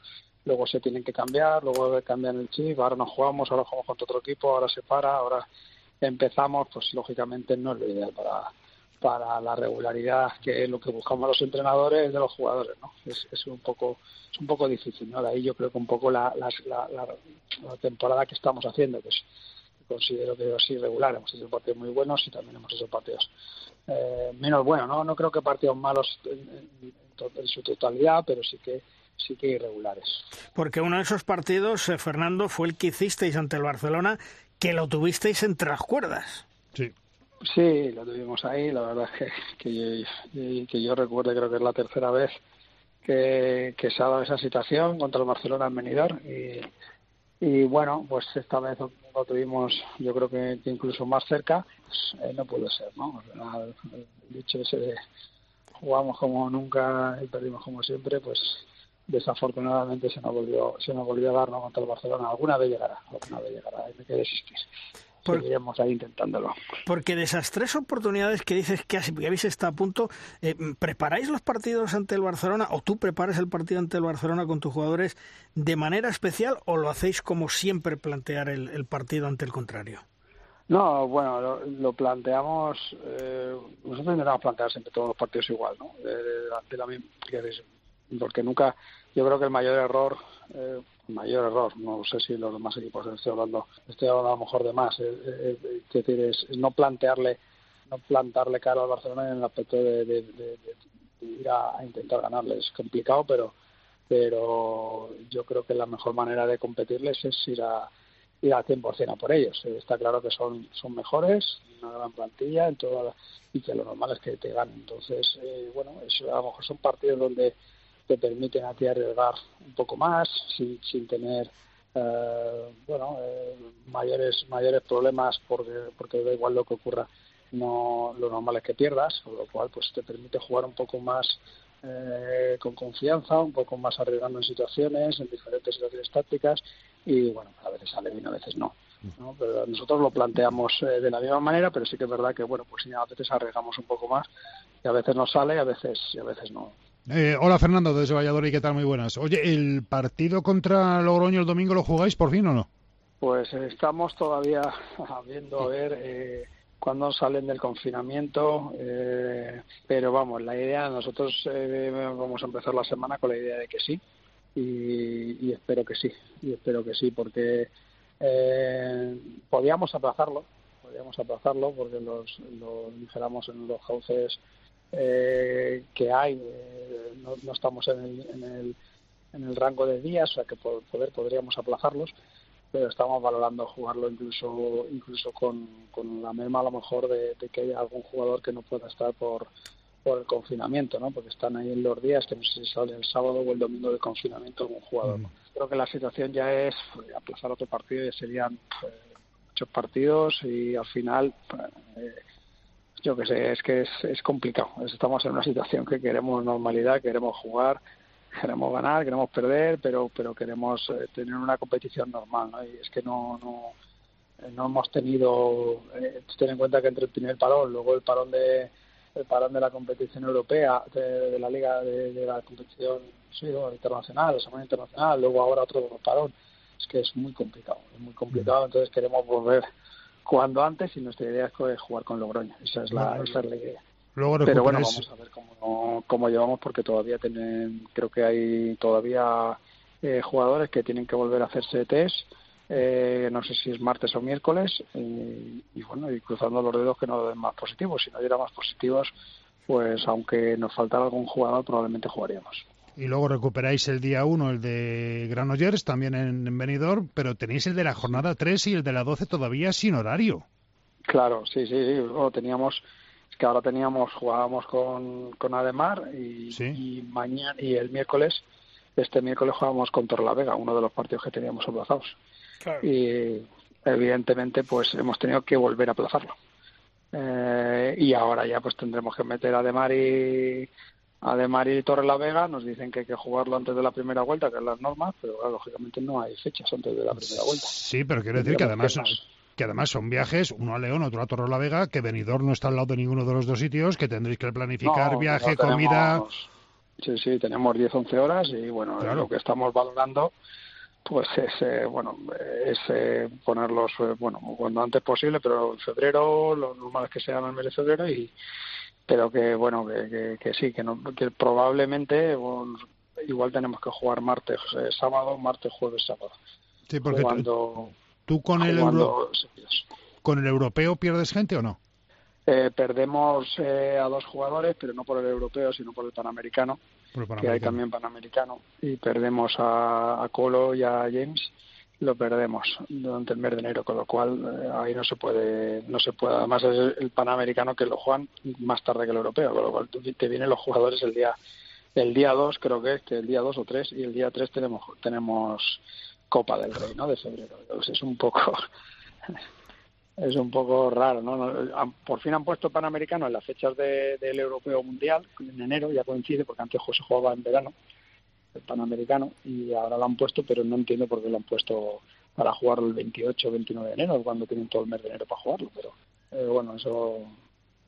luego se tienen que cambiar, luego cambian el chip, ahora no jugamos, ahora jugamos contra otro equipo, ahora se para, ahora empezamos, pues lógicamente no es lo ideal para para la regularidad que es lo que buscamos los entrenadores de los jugadores, ¿no? Es, es un poco es un poco difícil, ¿no? De ahí yo creo que un poco la, la, la, la temporada que estamos haciendo, pues considero que así regular. Hemos hecho partidos muy buenos y también hemos hecho partidos eh, menos buenos. No, no creo que partidos malos en, en, en, su totalidad, pero sí que sí que irregulares. Porque uno de esos partidos, eh, Fernando, fue el que hicisteis ante el Barcelona, que lo tuvisteis entre las cuerdas. Sí. Sí, lo tuvimos ahí. La verdad es que, que, yo, que yo recuerdo, creo que es la tercera vez que, que se ha dado esa situación contra el Barcelona en Benidorm y y bueno, pues esta vez lo tuvimos yo creo que, incluso más cerca, pues, eh, no pudo ser, ¿no? El dicho ese de jugamos como nunca y perdimos como siempre, pues desafortunadamente se nos volvió se nos volvió a dar ¿no? contra el Barcelona alguna vez llegará alguna vez llegará hay que desistir por, seguiremos ahí intentándolo. Porque de esas tres oportunidades que dices que habéis estado a punto, eh, ¿preparáis los partidos ante el Barcelona o tú preparas el partido ante el Barcelona con tus jugadores de manera especial o lo hacéis como siempre plantear el, el partido ante el contrario? No, bueno, lo, lo planteamos, eh, nosotros intentamos plantear siempre todos los partidos igual, ¿no? De, de, de la misma, porque nunca, yo creo que el mayor error, eh, mayor error, no sé si los demás equipos estoy hablando, estoy hablando a lo mejor de más, eh, eh, es decir, es no plantearle, no plantarle cara al Barcelona en el aspecto de, ir a, intentar ganarle, es complicado, pero pero yo creo que la mejor manera de competirles es ir a ir al 100% a por ellos. Está claro que son, son mejores, una gran plantilla en toda y que lo normal es que te ganen. Entonces, eh, bueno, eso a lo mejor son partidos donde te permiten a ti arriesgar un poco más sin, sin tener eh, bueno eh, mayores mayores problemas porque porque da igual lo que ocurra no lo normal es que pierdas con lo cual pues te permite jugar un poco más eh, con confianza un poco más arriesgando en situaciones en diferentes situaciones tácticas y bueno a veces sale bien a veces no ¿no? Pero nosotros lo planteamos eh, de la misma manera, pero sí que es verdad que bueno, pues a veces arriesgamos un poco más y a veces nos sale y a veces y a veces no. Eh, hola Fernando, desde Valladolid, ¿qué tal? Muy buenas. Oye, ¿el partido contra Logroño el domingo lo jugáis por fin o no? Pues estamos todavía <laughs> viendo a ver eh, cuándo salen del confinamiento, eh, pero vamos, la idea, nosotros eh, vamos a empezar la semana con la idea de que sí, y, y espero que sí, y espero que sí, porque eh, podíamos aplazarlo, podíamos aplazarlo porque los, lo dijéramos en los cauces eh, que hay, eh, no, no, estamos en el, en, el, en el rango de días, o sea que por poder podríamos aplazarlos, pero estamos valorando jugarlo incluso incluso con, con la merma a lo mejor de, de que haya algún jugador que no pueda estar por por el confinamiento, ¿no? Porque están ahí en los días que no sé si sale el sábado o el domingo de confinamiento algún jugador. ¿no? Creo que la situación ya es pues, aplazar otro partido y serían eh, muchos partidos y al final, eh, yo que sé, es que es, es complicado. Estamos en una situación que queremos normalidad, queremos jugar, queremos ganar, queremos perder, pero pero queremos eh, tener una competición normal, ¿no? Y es que no no eh, no hemos tenido eh, ten en cuenta que entre el primer parón, luego el parón de el parón de la competición europea, de, la liga de, la competición sí, internacional, la semana internacional, luego ahora otro parón, es que es muy complicado, es muy complicado, entonces queremos volver cuando antes y nuestra idea es jugar con Logroño, esa es la, esa es la idea. Pero bueno, vamos a ver cómo, cómo llevamos porque todavía tienen, creo que hay todavía eh, jugadores que tienen que volver a hacerse test. Eh, no sé si es martes o miércoles y, bueno y cruzando los dedos que no den más positivos si no diera más positivos pues aunque nos faltara algún jugador probablemente jugaríamos y luego recuperáis el día 1 el de Granollers también en, en Benidorm pero tenéis el de la jornada 3 y el de la 12 todavía sin horario. Claro sí sí sí. Teníamos que ahora teníamos jugábamos con, con Ademar y, mañana y el miércoles este miércoles jugábamos con Torlavega uno de los partidos que teníamos aplazados. Y evidentemente pues hemos tenido que volver a aplazarlo. Eh, y ahora ya pues tendremos que meter a Ademar y Ademar y Torrelavega nos dicen que hay que jugarlo antes de la primera vuelta que es las normas pero lógicamente no hay fechas antes de la primera vuelta. sí pero quiero decir que además que además son viajes, uno a León, otro a Torre la Vega, que Benidorm no está al lado de ninguno de los dos sitios, que tendréis que planificar viaje, comida. Sí, sí, tenemos 10-11 horas y bueno, lo que estamos valorando pues es eh, bueno es eh, ponerlos eh, bueno cuando antes posible pero en febrero lo normal es que sean en el mes de febrero y pero que bueno que, que, sí que, no, que probablemente igual tenemos que jugar martes sábado martes jueves sábado. Sí porque cuando ¿Tú con el, con el europeo pierdes gente o no? Eh, perdemos eh, a dos jugadores, pero no por el europeo, sino por el panamericano, que hay también panamericano, y perdemos a, Colo y a James, lo perdemos durante el mes de enero, con lo cual eh, ahí no se puede, no se puede. Además es el panamericano que lo juegan más tarde que el europeo, con lo cual te vienen los jugadores el día el día 2 creo que es, que el día 2 o 3 y el día 3 tenemos tenemos Copa del Rey, ¿no? De febrero. es un poco <laughs> es un poco raro, ¿no? Por fin han puesto Panamericano en las fechas del Europeo Mundial, en enero ya coincide, porque antes se jugaba en verano, Panamericano, y ahora lo han puesto, pero no entiendo por qué lo han puesto para jugarlo el 28 o 29 de enero, cuando tienen todo el mes de enero para jugarlo, pero eh, bueno, eso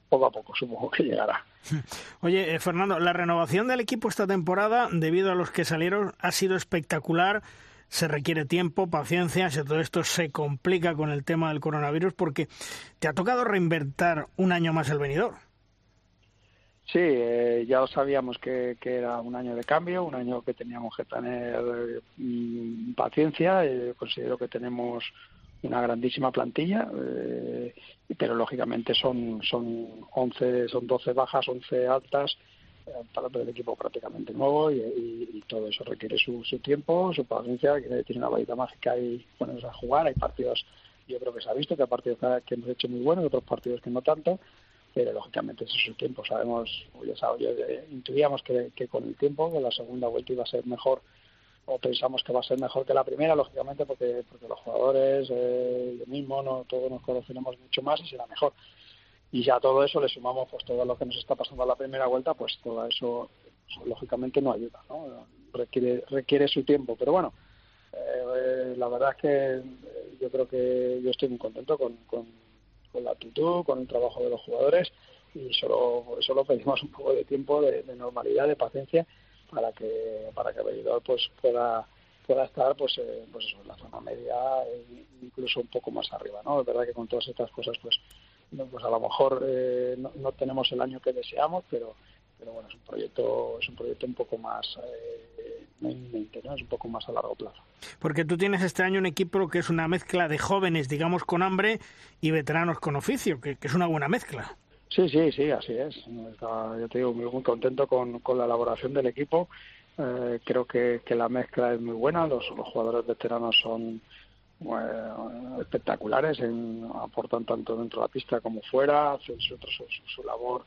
poco a poco supongo que llegará. <laughs> Oye, eh, Fernando, la renovación del equipo esta temporada, debido a los que salieron, ha sido espectacular se requiere tiempo, paciencia, si todo esto se complica con el tema del coronavirus, porque te ha tocado reinventar un año más el venidor. Sí, eh, ya lo sabíamos que, era un año de cambio, un año que teníamos que tener mm, paciencia. Eh, considero que tenemos una grandísima plantilla, eh, pero lógicamente son son 11, son 12 bajas, 11 altas para el equipo prácticamente nuevo y, todo eso requiere su, tiempo, su paciencia, que tiene una varita mágica y ponernos a jugar. Hay partidos, yo creo que se ha visto que hay partidos que hemos hecho muy buenos, otros partidos que no tanto, pero lógicamente es su tiempo. Sabemos, ya sabes, intuíamos que, con el tiempo, que la segunda vuelta iba a ser mejor o pensamos que va a ser mejor que la primera, lógicamente, porque, porque los jugadores, eh, yo mismo, no, todos nos conoceremos mucho más y será mejor. Y ya todo eso le sumamos pues todo lo que nos está pasando a la primera vuelta pues todo eso lógicamente no ayuda no requiere requiere su tiempo. Pero bueno eh, la verdad es que eh, yo creo que yo estoy muy contento con, con, la actitud con el trabajo de los jugadores y solo solo pedimos un poco de tiempo de, normalidad de paciencia para que para que el pues pueda pueda estar pues, eh, pues en la zona media e incluso un poco más arriba no es verdad que con todas estas cosas pues pues a lo mejor eh, no, tenemos el año que deseamos, pero pero bueno, es un proyecto es un proyecto un poco más eh, es un poco más a largo plazo. Porque tú tienes este año un equipo que es una mezcla de jóvenes, digamos, con hambre y veteranos con oficio, que, es una buena mezcla. Sí, sí, sí, así es. yo te digo, muy, muy contento con, con la elaboración del equipo. Eh, creo que, que, la mezcla es muy buena. Los, los jugadores veteranos son, espectaculares, en, aportan tanto dentro de la pista como fuera, hacen su, su, labor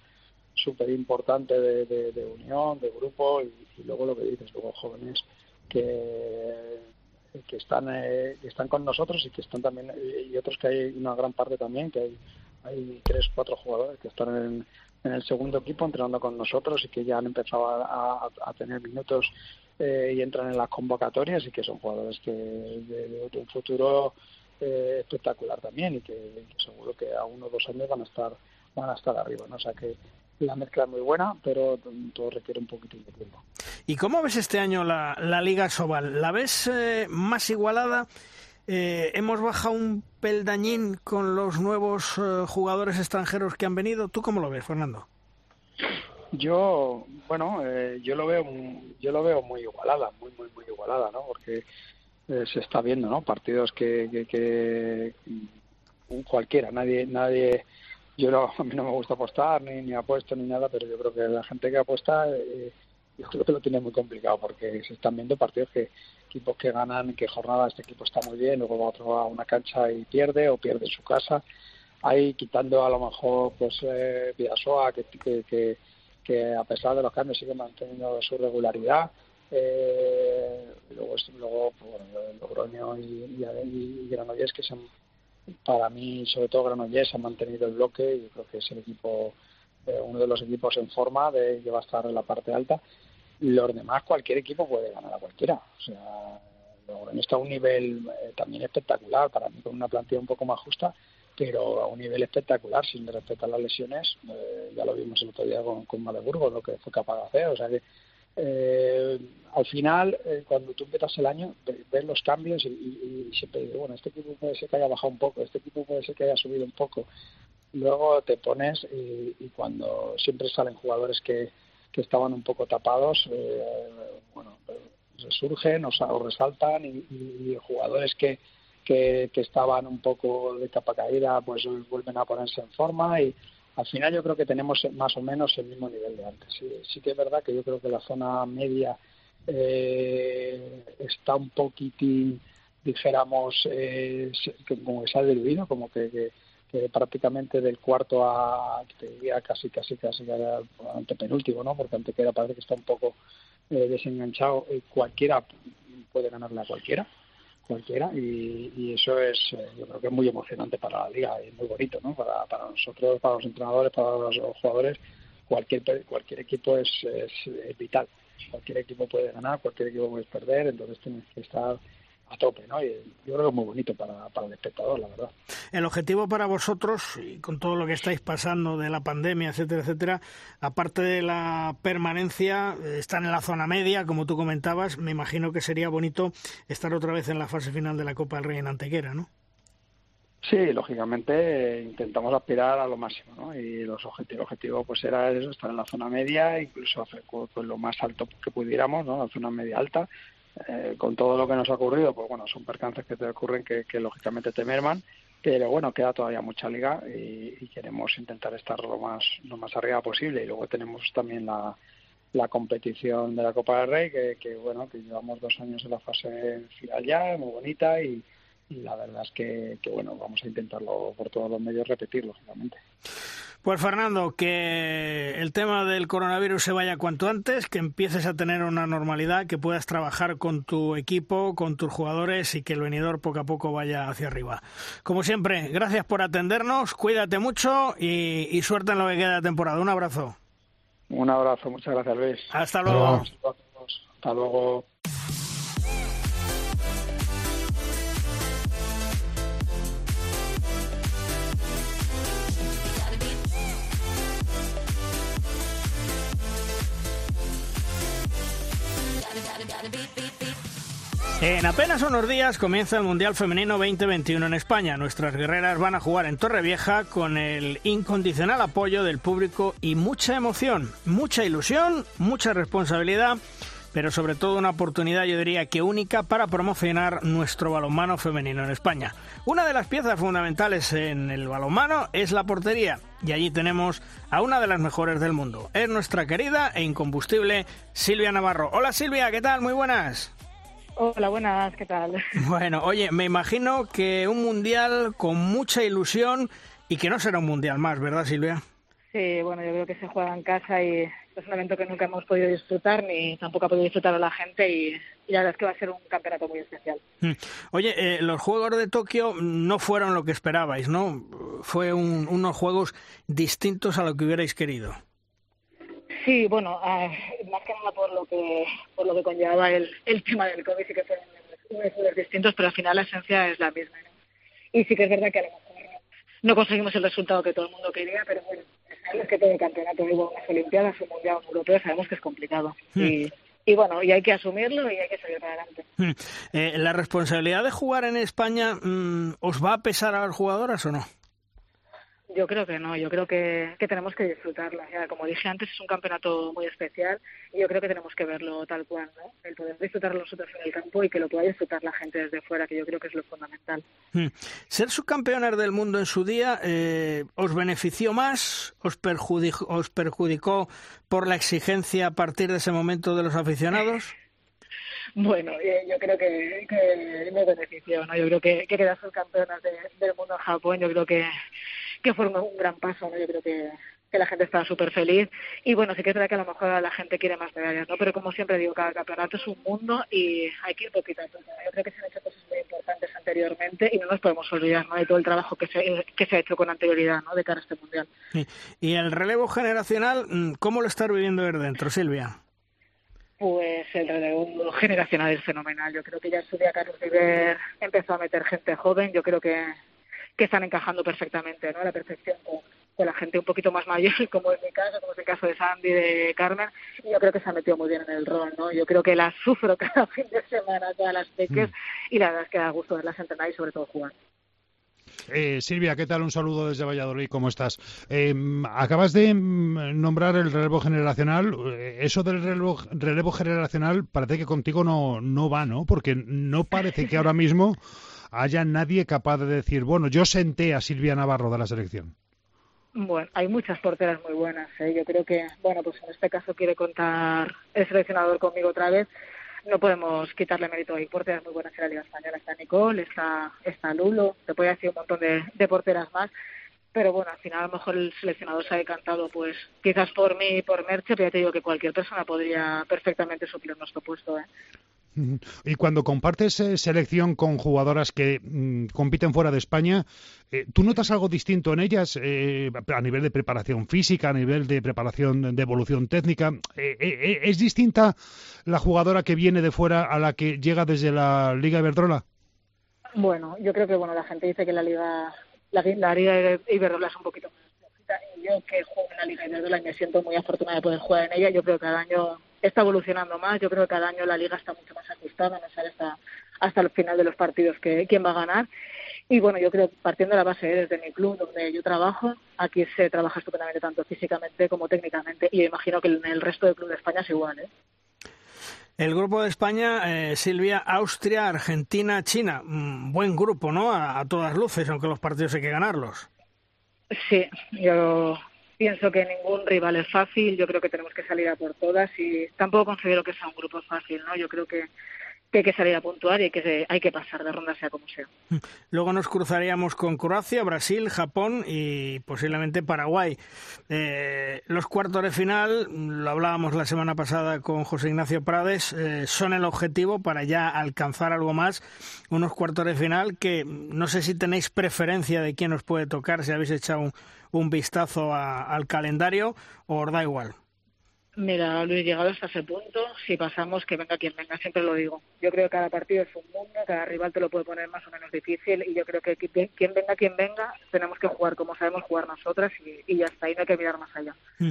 súper importante de, unión, de grupo y, luego lo que dices, luego jóvenes que que están que están con nosotros y que están también y otros que hay una gran parte también que hay hay tres cuatro jugadores que están en, el segundo equipo entrenando con nosotros y que ya han empezado a, tener minutos eh, y entran en las convocatorias y que son jugadores que de, un futuro eh, espectacular también y que, seguro que a uno o dos años van a estar van a estar arriba ¿no? o sea que la mezcla es muy buena, pero todo requiere un poquitín de tiempo. ¿Y cómo ves este año la, la Liga Sobal? ¿La ves eh, más igualada? Eh, hemos bajado un peldañín con los nuevos eh, jugadores extranjeros que han venido. ¿Tú cómo lo ves, Fernando? Yo, bueno, eh, yo lo veo, yo lo veo muy igualada, muy, muy, muy igualada, ¿no? Porque se está viendo, ¿no? Partidos que, que, que, cualquiera, nadie, nadie, yo no, <laughs> a mí no me gusta apostar ni, ni apuesto ni nada, pero yo creo que la gente que apuesta, yo creo que lo tiene muy complicado porque se están viendo partidos que equipos que ganan, que jornada este equipo está muy bien, luego va otro a una cancha y pierde o pierde su casa. Ahí quitando a lo mejor pues eh, que, que, que, a pesar de los cambios sigue manteniendo su regularidad. Eh, luego, luego pues, bueno, Logroño y, y, Granollers, que son, para mí, sobre todo Granollers, han mantenido el bloque y creo que es el equipo, eh, uno de los equipos en forma de que va a estar en la parte alta los demás cualquier equipo puede ganar a cualquiera. O sea, Logroño está a un nivel eh, también espectacular, para mí con una plantilla un poco más justa, pero a un nivel espectacular, sin respetar las lesiones, eh, ya lo vimos el otro día con, con lo que fue capaz de hacer, o sea que eh, al final, cuando tú empiezas el año, ves los cambios y, siempre dices, bueno, este equipo puede ser que haya bajado un poco, este equipo puede ser que haya subido un poco. Luego te pones y cuando siempre salen jugadores que, que estaban un poco tapados, eh, bueno, resurgen o, resaltan y, jugadores que, que, estaban un poco de capa caída pues vuelven a ponerse en forma y al final yo creo que tenemos más o menos el mismo nivel de antes. Sí, que es verdad que yo creo que la zona media eh, está un poquitín, dijéramos, eh, como que se ha diluido, como que que prácticamente del cuarto a te diría casi casi casi ante penúltimo no porque era parece que está un poco eh, desenganchado eh, cualquiera puede ganarle a cualquiera cualquiera y, eso es eh, yo creo que es muy emocionante para la liga y muy bonito no para, para nosotros para los entrenadores para los jugadores cualquier cualquier equipo es, es vital. Cualquier equipo puede ganar cualquier equipo puede perder entonces tienes que estar a tope, ¿no? Y yo creo que es muy bonito para, para el espectador, la verdad. El objetivo para vosotros, y con todo lo que estáis pasando de la pandemia, etcétera, etcétera, aparte de la permanencia, están en la zona media, como tú comentabas, me imagino que sería bonito estar otra vez en la fase final de la Copa del Rey en Antequera, ¿no? Sí, lógicamente intentamos aspirar a lo máximo, ¿no? Y los objetivos, el objetivo pues era eso, estar en la zona media, incluso hacer pues, lo más alto que pudiéramos, ¿no? La zona media alta, eh, con todo lo que nos ha ocurrido, pues bueno, son percances que te ocurren que, lógicamente te merman, pero bueno, queda todavía mucha liga y, queremos intentar estar lo más, lo más arriba posible. Y luego tenemos también la, la competición de la Copa del Rey, que, bueno, que llevamos dos años en la fase final ya, muy bonita y, y la verdad es que, que, bueno, vamos a intentarlo por todos los medios repetir, lógicamente. Pues Fernando, que el tema del coronavirus se vaya cuanto antes, que empieces a tener una normalidad, que puedas trabajar con tu equipo, con tus jugadores y que el venidor poco a poco vaya hacia arriba. Como siempre, gracias por atendernos, cuídate mucho y, suerte en lo que queda de temporada. Un abrazo. Un abrazo, muchas gracias Luis. Hasta luego. Hasta luego. En apenas unos días comienza el Mundial Femenino 2021 en España. Nuestras guerreras van a jugar en Torrevieja con el incondicional apoyo del público y mucha emoción, mucha ilusión, mucha responsabilidad, pero sobre todo una oportunidad, yo diría que única, para promocionar nuestro balonmano femenino en España. Una de las piezas fundamentales en el balonmano es la portería y allí tenemos a una de las mejores del mundo. Es nuestra querida e incombustible Silvia Navarro. Hola Silvia, ¿qué tal? Muy buenas. Hola, buenas, ¿qué tal? <laughs> Bueno, oye, me imagino que un mundial con mucha ilusión y que no será un mundial más, ¿verdad, Silvia? Sí, bueno, yo creo que se juega en casa y es un evento que nunca hemos podido disfrutar ni tampoco ha podido disfrutar a la gente y, la verdad es que va a ser un campeonato muy especial. Hmm. Oye, eh, los Juegos de Tokio no fueron lo que esperabais, ¿no? Fue unos Juegos distintos a lo que hubierais querido. Sí, bueno, ah, más que nada por lo que por lo que conllevaba el, el tema del COVID, sí que fueron unos distintos, pero al final la esencia es la misma. Y sí que es verdad que a lo mejor no conseguimos el resultado que todo el mundo quería, pero bueno, sabemos que todo el campeonato, digo, unas Olimpiadas, un Mundial, un Europeo, sabemos que es complicado. Hmm. Y, y bueno, y hay que asumirlo y hay que salir para adelante. Hmm. Eh, ¿La responsabilidad de jugar en España mm, os va a pesar a las jugadoras o no? Yo creo que no, yo creo que, que tenemos que disfrutarlo. Ya, como dije antes, es un campeonato muy especial y yo creo que tenemos que verlo tal cual, ¿no? El poder disfrutarlo nosotros en el campo y que lo pueda disfrutar la gente desde fuera, que yo creo que es lo fundamental. Hmm. Ser subcampeones del mundo en su día, eh, ¿os benefició más? ¿Os perjudicó, ¿Os perjudicó por la exigencia a partir de ese momento de los aficionados? <laughs> Bueno, eh, yo creo que, que me benefició, ¿no? Yo creo que, que quedar subcampeonas del mundo en Japón, yo creo que que fue un, gran paso, ¿no? Yo creo que, que la gente estaba súper feliz. Y bueno, sí que es verdad que a lo mejor la gente quiere más medallas, ¿no? Pero como siempre digo, cada campeonato es un mundo y hay que ir poquito a poco. Yo creo que se han hecho cosas muy importantes anteriormente y no nos podemos olvidar, ¿no? De todo el trabajo que se, que se ha hecho con anterioridad, ¿no? De cara a este mundial. Y el relevo generacional, mm, ¿cómo lo está viviendo desde dentro, Silvia? Pues el relevo generacional es fenomenal. Yo creo que ya en su día Carlos River empezó a meter gente joven. Yo creo que que están encajando perfectamente, ¿no? A la perfección con, la gente un poquito más mayor, <laughs> como es mi caso, como es el caso de Sandy, de Carmen, y yo creo que se ha metido muy bien en el rol, ¿no? Yo creo que las sufro <laughs> cada fin de semana, todas las peques, mm. y la verdad es que da gusto verlas entrenar y sobre todo jugar. Eh, Silvia, ¿qué tal? Un saludo desde Valladolid, ¿cómo estás? Eh, acabas de mm, nombrar el relevo generacional. Eh, eso del relevo, relevo generacional parece que contigo no, no va, ¿no? Porque no parece que ahora mismo <laughs> haya nadie capaz de decir, bueno, yo senté a Silvia Navarro de la selección. Bueno, hay muchas porteras muy buenas. ¿eh? Yo creo que, bueno, pues en este caso quiere contar el seleccionador conmigo otra vez. No podemos quitarle mérito. Hay porteras muy buenas en la Liga Española. Está Nicole, está, está Lulo, te puede decir un montón de, de porteras más. Pero bueno, al final a lo mejor el seleccionador se ha decantado, pues quizás por mí y por Merche, pero ya te digo que cualquier persona podría perfectamente suplir nuestro puesto. ¿eh? <laughs> Y cuando compartes eh, selección con jugadoras que mm, compiten fuera de España, eh, ¿tú notas algo distinto en ellas eh, a nivel de preparación física, a nivel de preparación de evolución técnica? ¿Es distinta la jugadora que viene de fuera a la que llega desde la Liga Iberdrola? Bueno, yo creo que bueno la gente dice que la Liga la Liga Iberdrola es un poquito más y yo que juego en la Liga Iberdrola y me siento muy afortunada de poder jugar en ella, yo creo que cada año está evolucionando más. Yo creo que cada año la liga está mucho más ajustada, no sabe hasta, hasta el final de los partidos que, quién va a ganar. Y bueno, yo creo, partiendo de la base desde mi club, donde yo trabajo, aquí se trabaja estupendamente tanto físicamente como técnicamente. Y imagino que en el resto del club de España es igual. ¿eh? El grupo de España, eh, Silvia, Austria, Argentina, China. Mm, buen grupo, ¿no? A, a, todas luces, aunque los partidos hay que ganarlos. Sí, yo pienso que ningún rival es fácil, yo creo que tenemos que salir a por todas y tampoco considero que sea un grupo fácil, ¿no? Yo creo que, hay que salir a puntuar y que, hay que pasar de ronda sea como sea. Luego nos cruzaríamos con Croacia, Brasil, Japón y posiblemente Paraguay. Eh, los cuartos de final, lo hablábamos la semana pasada con José Ignacio Prades, eh, son el objetivo para ya alcanzar algo más. Unos cuartos de final que no sé si tenéis preferencia de quién os puede tocar, si habéis echado un un vistazo al calendario o os da igual? Mira, Luis, llegado hasta ese punto, si pasamos, que venga quien venga, siempre lo digo. Yo creo que cada partido es un mundo, cada rival te lo puede poner más o menos difícil y yo creo que quien venga, quien venga, tenemos que jugar como sabemos jugar nosotras y, ya está, y no hay que mirar más allá. Mm.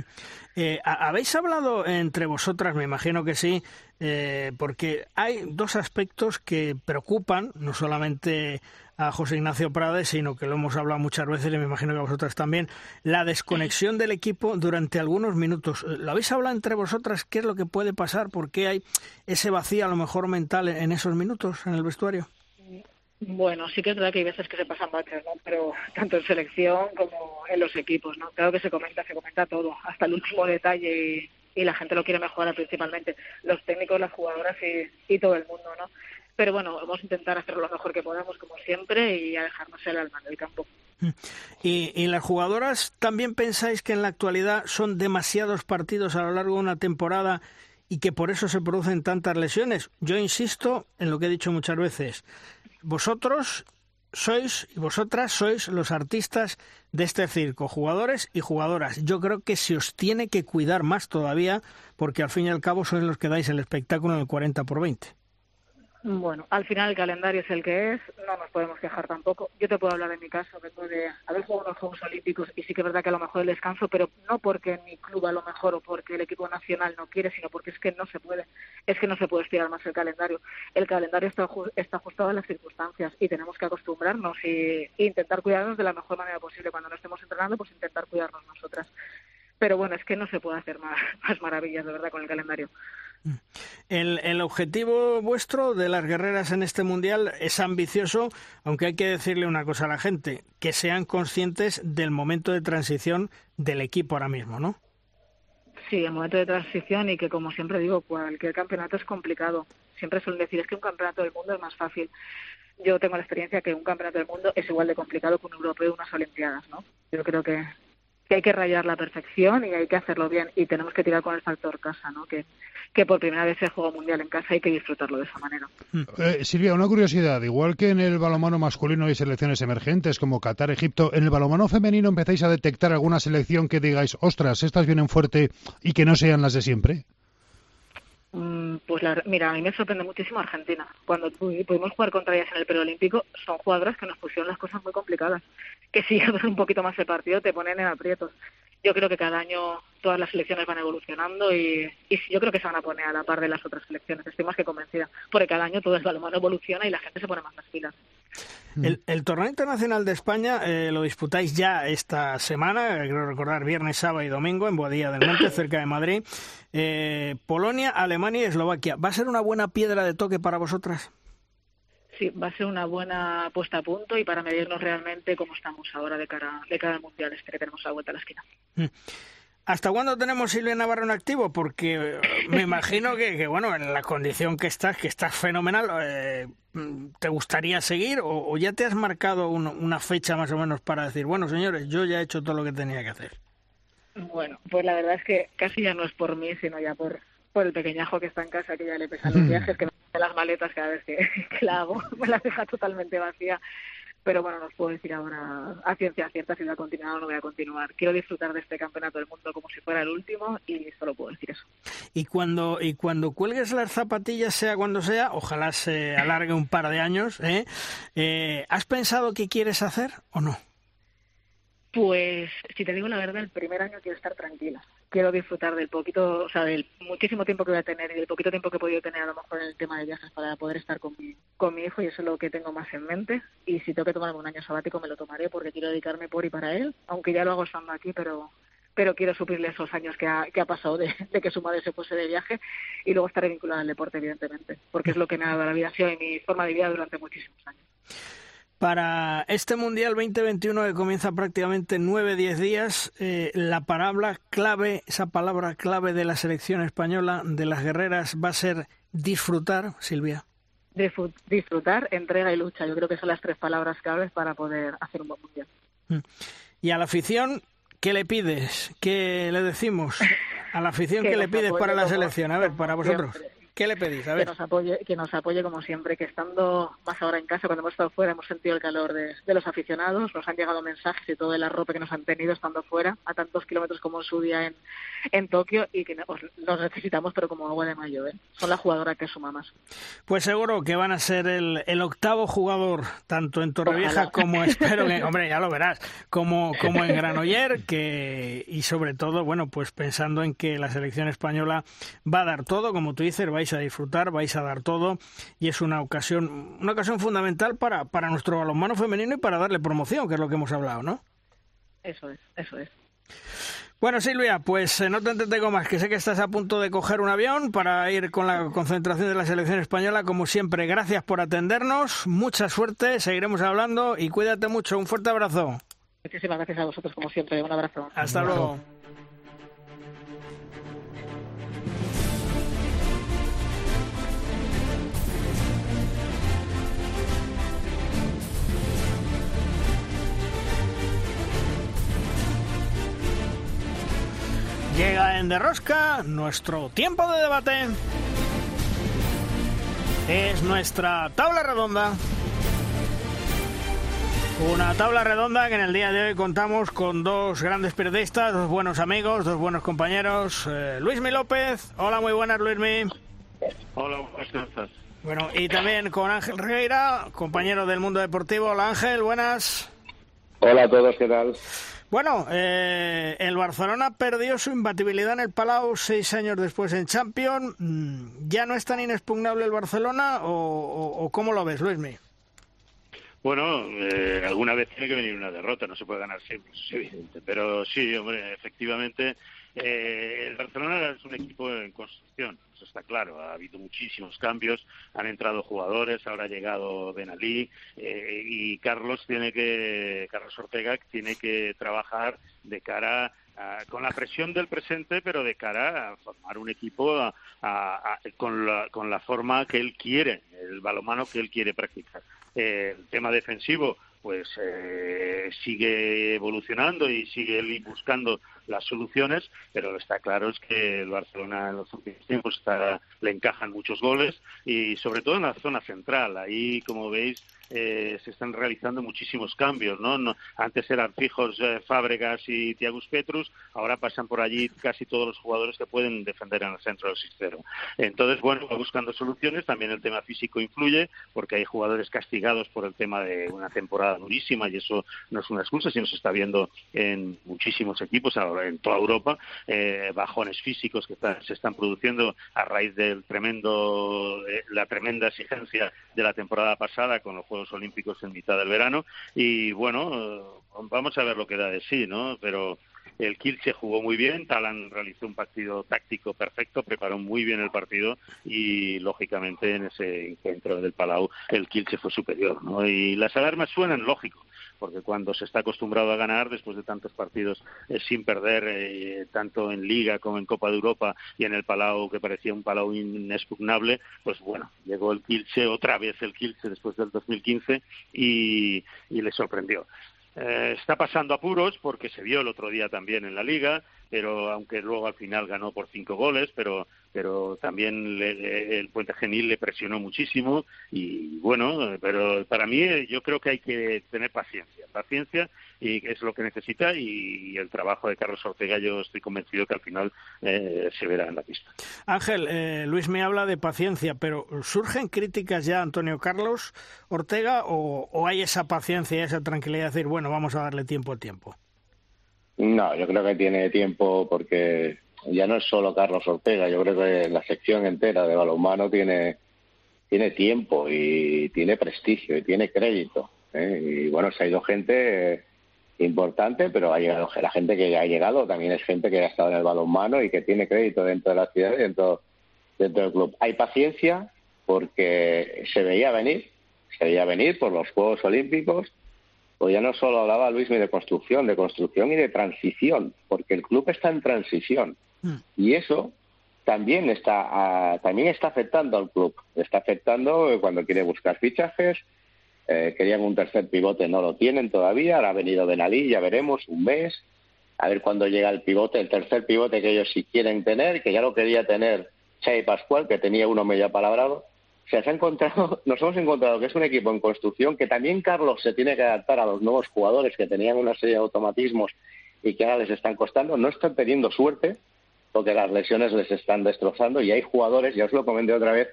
Eh, ¿Habéis hablado entre vosotras, me imagino que sí, eh, porque hay dos aspectos que preocupan, no solamente a José Ignacio Prades, sino que lo hemos hablado muchas veces y me imagino que a vosotras también, la desconexión del equipo durante algunos minutos. ¿Lo habéis hablado entre vosotras? ¿Qué es lo que puede pasar? ¿Por qué hay ese vacío a lo mejor mental en esos minutos en el vestuario? Bueno, sí que es verdad que hay veces que se pasan baches, ¿no? Pero tanto en selección como en los equipos, ¿no? Claro que se comenta, se comenta todo, hasta el último detalle y, la gente lo quiere mejorar principalmente, los técnicos, las jugadoras y, y todo el mundo, ¿no? Pero bueno, vamos a intentar hacerlo lo mejor que podamos, como siempre, y a dejarnos el alma en el campo. <laughs> ¿Y, ¿Y las jugadoras también pensáis que en la actualidad son demasiados partidos a lo largo de una temporada y que por eso se producen tantas lesiones? Yo insisto en lo que he dicho muchas veces. Vosotros sois y vosotras sois los artistas de este circo, jugadores y jugadoras. Yo creo que se os tiene que cuidar más todavía porque al fin y al cabo sois los que dais el espectáculo en el 40 por 20. Bueno, al final el calendario es el que es, no nos podemos quejar tampoco. Yo te puedo hablar de mi caso, vengo de haber jugado unos Juegos Olímpicos y sí que es verdad que a lo mejor el descanso, pero no porque mi club a lo mejor o porque el equipo nacional no quiere, sino porque es que no se puede, es que no se puede estirar más el calendario. El calendario está, está ajustado a las circunstancias y tenemos que acostumbrarnos y, e intentar cuidarnos de la mejor manera posible. Cuando no estemos entrenando, pues intentar cuidarnos nosotras. Pero bueno, es que no se puede hacer más, <laughs> más maravillas, de verdad, con el calendario. El, el, objetivo vuestro de las guerreras en este mundial es ambicioso, aunque hay que decirle una cosa a la gente, que sean conscientes del momento de transición del equipo ahora mismo, ¿no? Sí, el momento de transición y que, como siempre digo, cualquier campeonato es complicado. Siempre suelen decir es que un campeonato del mundo es más fácil. Yo tengo la experiencia que un campeonato del mundo es igual de complicado que un europeo o unas olimpiadas, ¿no? Yo creo que, que hay que rayar la perfección y hay que hacerlo bien y tenemos que tirar con el factor casa, ¿no? Que, que por primera vez se juega mundial en casa hay que disfrutarlo de esa manera. Eh, Silvia, una curiosidad, igual que en el balonmano masculino hay selecciones emergentes como Qatar, Egipto, en el balonmano femenino empezáis a detectar alguna selección que digáis, ostras, estas vienen fuerte y que no sean las de siempre. Mm, pues la, mira, a mí me sorprende muchísimo Argentina. Cuando pudimos jugar contra ellas en el preolímpico, son jugadoras que nos pusieron las cosas muy complicadas. Que si <laughs> haces un poquito más el partido, te ponen en aprietos. Yo creo que cada año todas las selecciones van evolucionando y, y yo creo que se van a poner a la par de las otras selecciones. Estoy más que convencida. Porque cada año todo el balonmano evoluciona y la gente se pone más las pilas. El, el, torneo internacional de España eh, lo disputáis ya esta semana, quiero recordar, viernes, sábado y domingo en Boadilla del Monte, <coughs> cerca de Madrid. Eh, Polonia, Alemania y Eslovaquia. ¿Va a ser una buena piedra de toque para vosotras? Sí, va a ser una buena puesta a punto y para medirnos realmente cómo estamos ahora de cara, de cara al Mundial este que tenemos a la vuelta a la esquina. ¿Hasta cuándo tenemos Silvia Navarro en activo? Porque eh, me imagino que, que, bueno, en la condición que estás, que estás fenomenal, eh, ¿te gustaría seguir o, o, ya te has marcado un, una fecha más o menos para decir, bueno, señores, yo ya he hecho todo lo que tenía que hacer? Bueno, pues la verdad es que casi ya no es por mí, sino ya por, por el pequeñajo que está en casa, que ya le pesan los viajes, que me hace las maletas cada vez que, <laughs> que la hago, <laughs> me las deja totalmente vacía pero bueno, no os puedo decir ahora a ciencia cierta si voy a continuar o no voy a continuar. Quiero disfrutar de este campeonato del mundo como si fuera el último y solo puedo decir eso. Y cuando y cuando cuelgues las zapatillas, sea cuando sea, ojalá se alargue un par de años, ¿eh? Eh, ¿has pensado qué quieres hacer o no? Pues, si te digo la verdad, el primer año quiero estar tranquila. Quiero disfrutar del poquito, o sea, del muchísimo tiempo que voy a tener y del poquito tiempo que he podido tener a lo mejor en el tema de viajes para poder estar con mi, con mi hijo y eso es lo que tengo más en mente. Y si tengo que tomarme un año sabático me lo tomaré porque quiero dedicarme por y para él, aunque ya lo hago estando aquí, pero pero quiero suplirle esos años que ha, que ha pasado de, <laughs> de, que su madre se fuese de viaje y luego estaré vinculada al deporte, evidentemente, porque es lo que me ha dado la vida, ha sido mi forma de vida durante muchísimos años. Para este Mundial 2021 que comienza prácticamente en 9-10 días, eh, la palabra clave, esa palabra clave de la selección española, de las guerreras, va a ser disfrutar, Silvia. Disfrutar, entrega y lucha. Yo creo que son las tres palabras claves para poder hacer un buen Mundial. Y a la afición, ¿qué le pides? ¿Qué le decimos? A la afición, <laughs> ¿qué le pides para la selección? A ver, para vosotros. Siempre. ¿Qué le pedís? A ver. Que nos apoye, que nos apoye como siempre, que estando más ahora en casa, cuando hemos estado fuera, hemos sentido el calor de, de los aficionados, nos han llegado mensajes y todo el arrope que nos han tenido estando fuera, a tantos kilómetros como en su día en, en Tokio, y que nos, los necesitamos, pero como agua de mayo, ¿eh? Son la jugadora que suma más. Pues seguro que van a ser el, el octavo jugador, tanto en Torrevieja Ojalá. como espero que, <laughs> hombre, ya lo verás, como, como en Granoller, que, y sobre todo, bueno, pues pensando en que la selección española va a dar todo, como tú dices, vais a disfrutar, vais a dar todo y es una ocasión una ocasión fundamental para, para nuestro balonmano femenino y para darle promoción, que es lo que hemos hablado, ¿no? Eso es, eso es. Bueno, Silvia, pues eh, no te entretengo más, que sé que estás a punto de coger un avión para ir con la concentración de la selección española. Como siempre, gracias por atendernos, mucha suerte, seguiremos hablando y cuídate mucho. Un fuerte abrazo. Muchísimas gracias a vosotros, como siempre. Un abrazo. Hasta luego. Llega en Derrosca nuestro tiempo de debate. Es nuestra tabla redonda. Una tabla redonda que en el día de hoy contamos con dos grandes periodistas, dos buenos amigos, dos buenos compañeros. Eh, Luismi López. Hola, muy buenas, Luismi. Hola, buenas Bueno, y también con Ángel Regueira, compañero del mundo deportivo. Hola, Ángel, buenas. Hola a todos, ¿qué tal? Bueno, eh, el Barcelona perdió su imbatibilidad en el Palau seis años después en Champions. Mm, ¿Ya no es tan inexpugnable el Barcelona o, cómo lo ves, Luismi? Bueno, eh, alguna vez tiene que venir una derrota, no se puede ganar siempre, es evidente. Pero sí, hombre, efectivamente, eh, el Barcelona es un equipo en construcción, está claro. Ha habido muchísimos cambios, han entrado jugadores, ahora ha llegado Ben Ali eh, y Carlos tiene que, Carlos Ortega tiene que trabajar de cara con la presión del presente, pero de cara a formar un equipo con, la, con la forma que él quiere, el balomano que él quiere practicar el tema defensivo pues eh, sigue evolucionando y sigue buscando las soluciones, pero lo está claro es que el Barcelona en los últimos tiempos le encajan muchos goles y sobre todo en la zona central. Ahí, como veis, eh, se están realizando muchísimos cambios, ¿no? antes eran fijos eh, Fábregas y Tiagus Petrus, ahora pasan por allí casi todos los jugadores que pueden defender en el centro del sistema. Entonces, bueno, va buscando soluciones, también el tema físico influye, porque hay jugadores castigados por el tema de una temporada durísima y eso no es una excusa, sino se está viendo en muchísimos equipos ahora en toda Europa, eh, bajones físicos que se están produciendo a raíz del tremendo, la tremenda exigencia de la temporada pasada con los Juegos Olímpicos en mitad del verano. Y bueno, eh, vamos a ver lo que da de sí, ¿no? Pero el Kielce jugó muy bien, Talan realizó un partido táctico perfecto, preparó muy bien el partido y lógicamente en ese encuentro del Palau el Kielce fue superior, ¿no? Y las alarmas suenan lógico, porque cuando se está acostumbrado a ganar después de tantos partidos eh, sin perder eh, tanto en Liga como en Copa de Europa y en el Palau que parecía un Palau inexpugnable, pues bueno, llegó el Kielce otra vez el Kielce después del 2015 y, y le sorprendió. Eh, está pasando apuros porque se vio el otro día también en la liga, pero aunque luego al final ganó por cinco goles, pero pero también el Puente Genil le presionó muchísimo y bueno, pero para mí yo creo que hay que tener paciencia, paciencia y es lo que necesita y, el trabajo de Carlos Ortega yo estoy convencido que al final eh, se verá en la pista. Ángel, eh, Luis me habla de paciencia, pero ¿surgen críticas ya Antonio Carlos Ortega o, o hay esa paciencia y esa tranquilidad de decir, bueno, vamos a darle tiempo al tiempo? No, yo creo que tiene tiempo porque ya no es solo Carlos Ortega, yo creo que la sección entera de balonmano tiene, tiene tiempo y tiene prestigio y tiene crédito. ¿eh? Y bueno, se ha ido gente importante, pero ha llegado, la gente que ha llegado también es gente que ha estado en el balonmano y que tiene crédito dentro de la ciudad y dentro, dentro del club. Hay paciencia porque se veía venir, se veía venir por los Juegos Olímpicos, pues ya no solo hablaba Luis de construcción, de construcción y de transición, porque el club está en transición. Mm. Y eso también está, ah, también está afectando al club. Está afectando cuando quiere buscar fichajes. Eh, querían un tercer pivote, no lo tienen todavía. Ahora ha venido Benalí, ya veremos, un mes. A ver cuándo llega el pivote, el tercer pivote que ellos sí quieren tener, que ya lo quería tener Chay Pascual, que tenía uno medio Se ha encontrado, <laughs> nos hemos encontrado que es un equipo en construcción, que también Carlos se tiene que adaptar a los nuevos jugadores que tenían una serie de automatismos y que ahora les están costando. No están teniendo suerte, porque las lesiones les están destrozando y hay jugadores, ya os lo comenté otra vez,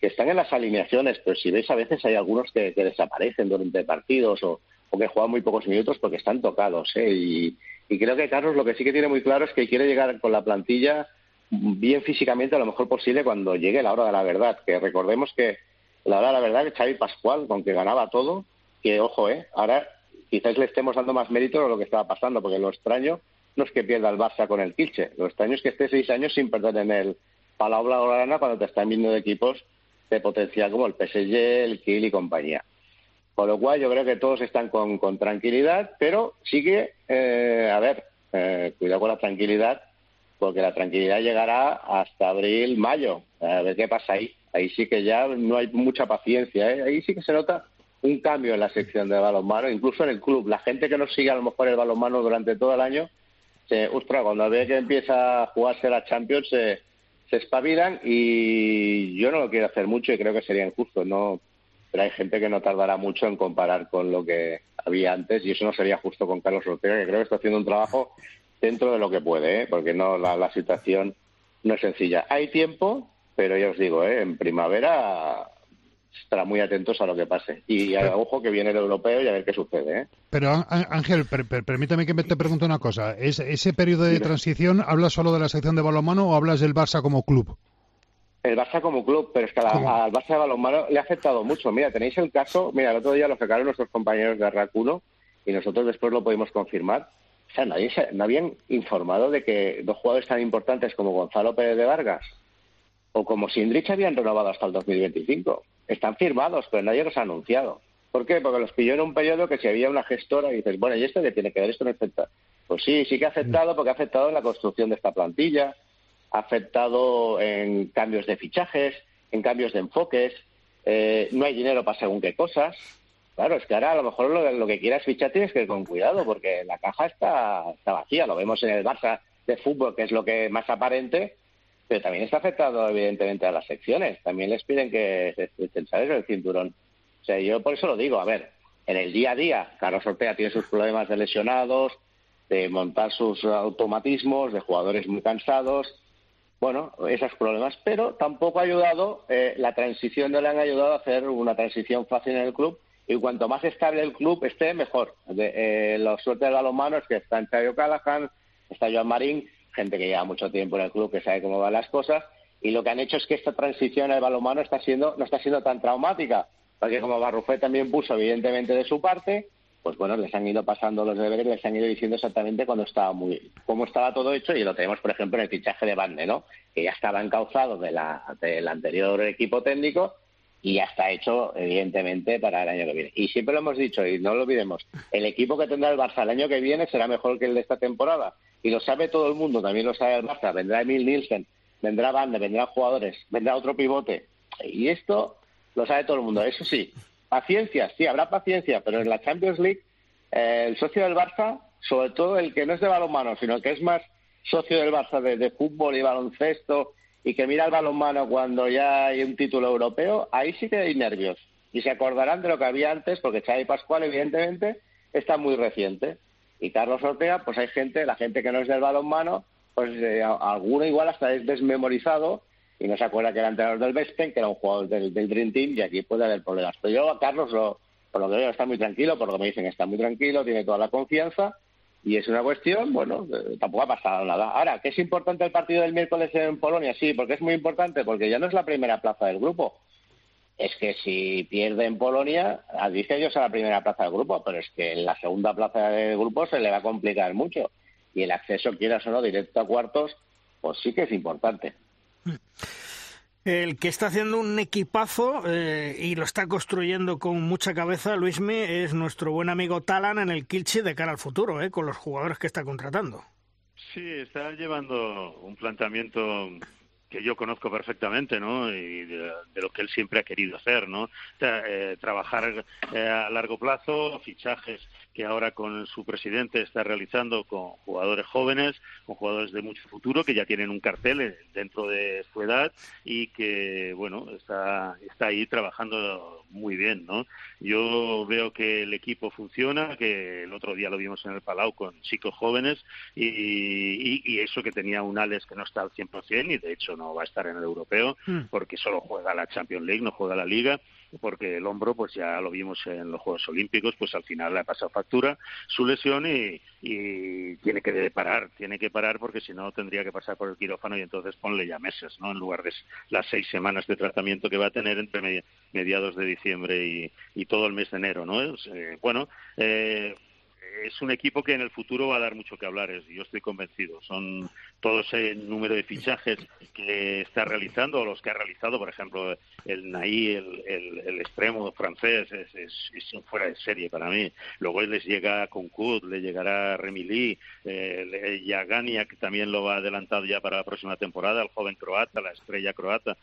que están en las alineaciones, pero si veis a veces hay algunos que, desaparecen durante partidos o, que juegan muy pocos minutos porque están tocados. ¿eh? Y, creo que Carlos lo que sí que tiene muy claro es que quiere llegar con la plantilla bien físicamente a lo mejor posible cuando llegue la hora de la verdad. Que recordemos que la hora de la verdad es Xavi Pascual, aunque ganaba todo, que ojo, ¿eh? ahora quizás le estemos dando más mérito a lo que estaba pasando, porque lo extraño no es que pierda el Barça con el Kilche. Lo extraño es que esté seis años sin perder en el Palau Blaugrana cuando te están viendo de equipos de potencial como el PSG, el Kiel y compañía. Por lo cual yo creo que todos están con, tranquilidad, pero sigue, eh, a ver, eh, cuidado con la tranquilidad, porque la tranquilidad llegará hasta abril, mayo. A ver qué pasa ahí. Ahí sí que ya no hay mucha paciencia. ¿eh? Ahí sí que se nota un cambio en la sección de balonmano, incluso en el club. La gente que no sigue a lo mejor el balonmano durante todo el año se, ostras, cuando ve que empieza a jugarse la Champions se, se espabilan y yo no lo quiero hacer mucho y creo que sería injusto, no pero hay gente que no tardará mucho en comparar con lo que había antes y eso no sería justo con Carlos Ortega, que creo que está haciendo un trabajo dentro de lo que puede, ¿eh? porque no la, la situación no es sencilla. Hay tiempo, pero ya os digo, ¿eh? en primavera estará muy atentos a lo que pase. Y a, ojo que viene el europeo y a ver qué sucede. ¿eh? Pero Ángel, per, per, permítame que te pregunte una cosa. ¿Es, ¿Ese periodo de transición hablas solo de la sección de balonmano o hablas del Barça como club? El Barça como club, pero es que al Barça de balonmano le ha afectado mucho. Mira, tenéis el caso, mira, el otro día lo sacaron nuestros compañeros de Racuno y nosotros después lo pudimos confirmar. O sea, nadie se, no habían informado de que dos jugadores tan importantes como Gonzalo Pérez de Vargas o como Sindrich habían renovado hasta el 2025. Están firmados, pero nadie los ha anunciado. ¿Por qué? Porque los pilló en un periodo que si había una gestora y dices, bueno, ¿y esto qué tiene que ver? Esto no afecta. Pues sí, sí que ha afectado porque ha afectado en la construcción de esta plantilla, ha afectado en cambios de fichajes, en cambios de enfoques, eh, no hay dinero para según qué cosas. Claro, es que ahora a lo mejor lo, que quieras fichar tienes que ir con cuidado porque la caja está, está vacía. Lo vemos en el Barça de fútbol, que es lo que más aparente, pero también está afectado evidentemente a las secciones. También les piden que se el cinturón. O sea, yo por eso lo digo, a ver, en el día a día, Carlos Ortega tiene sus problemas de lesionados, de montar sus automatismos, de jugadores muy cansados, bueno, esos problemas, pero tampoco ha ayudado, eh, la transición no le han ayudado a hacer una transición fácil en el club y cuanto más estable el club esté, mejor. De, eh, la suerte del balonmano es que está en Chayo Callahan, está Joan Marín, gente que lleva mucho tiempo en el club, que sabe cómo van las cosas, y lo que han hecho es que esta transición al balonmano está siendo, no está siendo tan traumática, porque como Barrufet también puso evidentemente de su parte, pues bueno, les han ido pasando los deberes, les han ido diciendo exactamente cuando estaba muy, cómo estaba todo hecho, y lo tenemos, por ejemplo, en el fichaje de Bande, ¿no? Que ya estaba encauzado de la, del anterior equipo técnico y ya está hecho, evidentemente, para el año que viene. Y siempre lo hemos dicho, y no lo olvidemos, el equipo que tendrá el Barça el año que viene será mejor que el de esta temporada. Y lo sabe todo el mundo, también lo sabe el Barça. Vendrá Emil Nielsen, vendrá Bande, vendrán jugadores, vendrá otro pivote. Y esto lo sabe todo el mundo. Eso sí, paciencia, sí, habrá paciencia, pero en la Champions League eh, el socio del Barça, sobre todo el que no es de balonmano, sino que es más socio del Barça de, de, fútbol y baloncesto y que mira el balonmano cuando ya hay un título europeo, ahí sí que hay nervios. Y se acordarán de lo que había antes, porque Xavi Pascual, evidentemente, está muy reciente. Y Carlos Ortega, pues hay gente, la gente que no es del balonmano, pues eh, alguno igual hasta es desmemorizado y no se acuerda que era entrenador del Vespen, que era un jugador del, del, Dream Team, y aquí puede haber problemas. Pero yo a Carlos, lo, por lo que veo, está muy tranquilo, por lo que me dicen, está muy tranquilo, tiene toda la confianza, y es una cuestión, bueno, tampoco ha pasado nada. Ahora, ¿qué es importante el partido del miércoles en Polonia? Sí, porque es muy importante, porque ya no es la primera plaza del grupo. Es que si pierde en Polonia, dice ellos a la primera plaza del grupo, pero es que en la segunda plaza del grupo se le va a complicar mucho. Y el acceso, quieras o no, directo a cuartos, pues sí que es importante. El que está haciendo un equipazo eh, y lo está construyendo con mucha cabeza, Luismi, es nuestro buen amigo Talan en el Kilchi de cara al futuro, eh, con los jugadores que está contratando. Sí, está llevando un planteamiento que yo conozco perfectamente, ¿no? Y de, lo que él siempre ha querido hacer, ¿no? Eh, trabajar eh, a largo plazo, fichajes que ahora con su presidente está realizando con jugadores jóvenes, con jugadores de mucho futuro que ya tienen un cartel dentro de su edad y que, bueno, está, está ahí trabajando muy bien, ¿no? Yo veo que el equipo funciona, que el otro día lo vimos en el Palau con chicos jóvenes y, y, y eso que tenía un Alex que no está al 100% y de hecho no va a estar en el europeo porque solo juega la Champions League, no juega la Liga porque el hombro, pues ya lo vimos en los Juegos Olímpicos, pues al final le ha pasado factura su lesión y, y tiene que parar, tiene que parar porque si no tendría que pasar por el quirófano y entonces ponle ya meses, ¿no? En lugar de las seis semanas de tratamiento que va a tener entre mediados de diciembre y, y todo el mes de enero, ¿no? Eh, bueno, eh, es un equipo que en el futuro va a dar mucho que hablar, yo estoy convencido. Son todo ese número de fichajes que está realizando, o los que ha realizado, por ejemplo, el Naí, el, el, extremo francés, es, es, es, fuera de serie para mí. Luego les llega Concourt, le llegará Remilí, eh, que también lo va adelantado ya para la próxima temporada, el joven croata, la estrella croata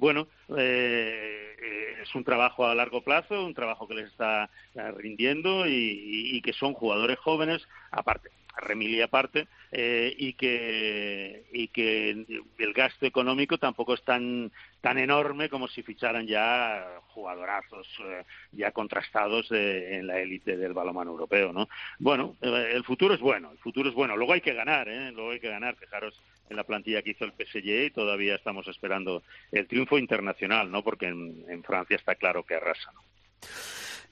bueno, eh, es un trabajo a largo plazo, un trabajo que les está rindiendo y, y, y que son jugadores jóvenes, aparte, Remili aparte, eh, y que y que el gasto económico tampoco es tan tan enorme como si ficharan ya jugadorazos eh, ya contrastados en la élite del balonmano europeo, ¿no? Bueno, eh, el futuro es bueno, el futuro es bueno. Luego hay que ganar, ¿eh? Luego hay que ganar. Fijaros en la plantilla que hizo el PSG y todavía estamos esperando el triunfo internacional, ¿no? Porque en, Francia está claro que arrasa.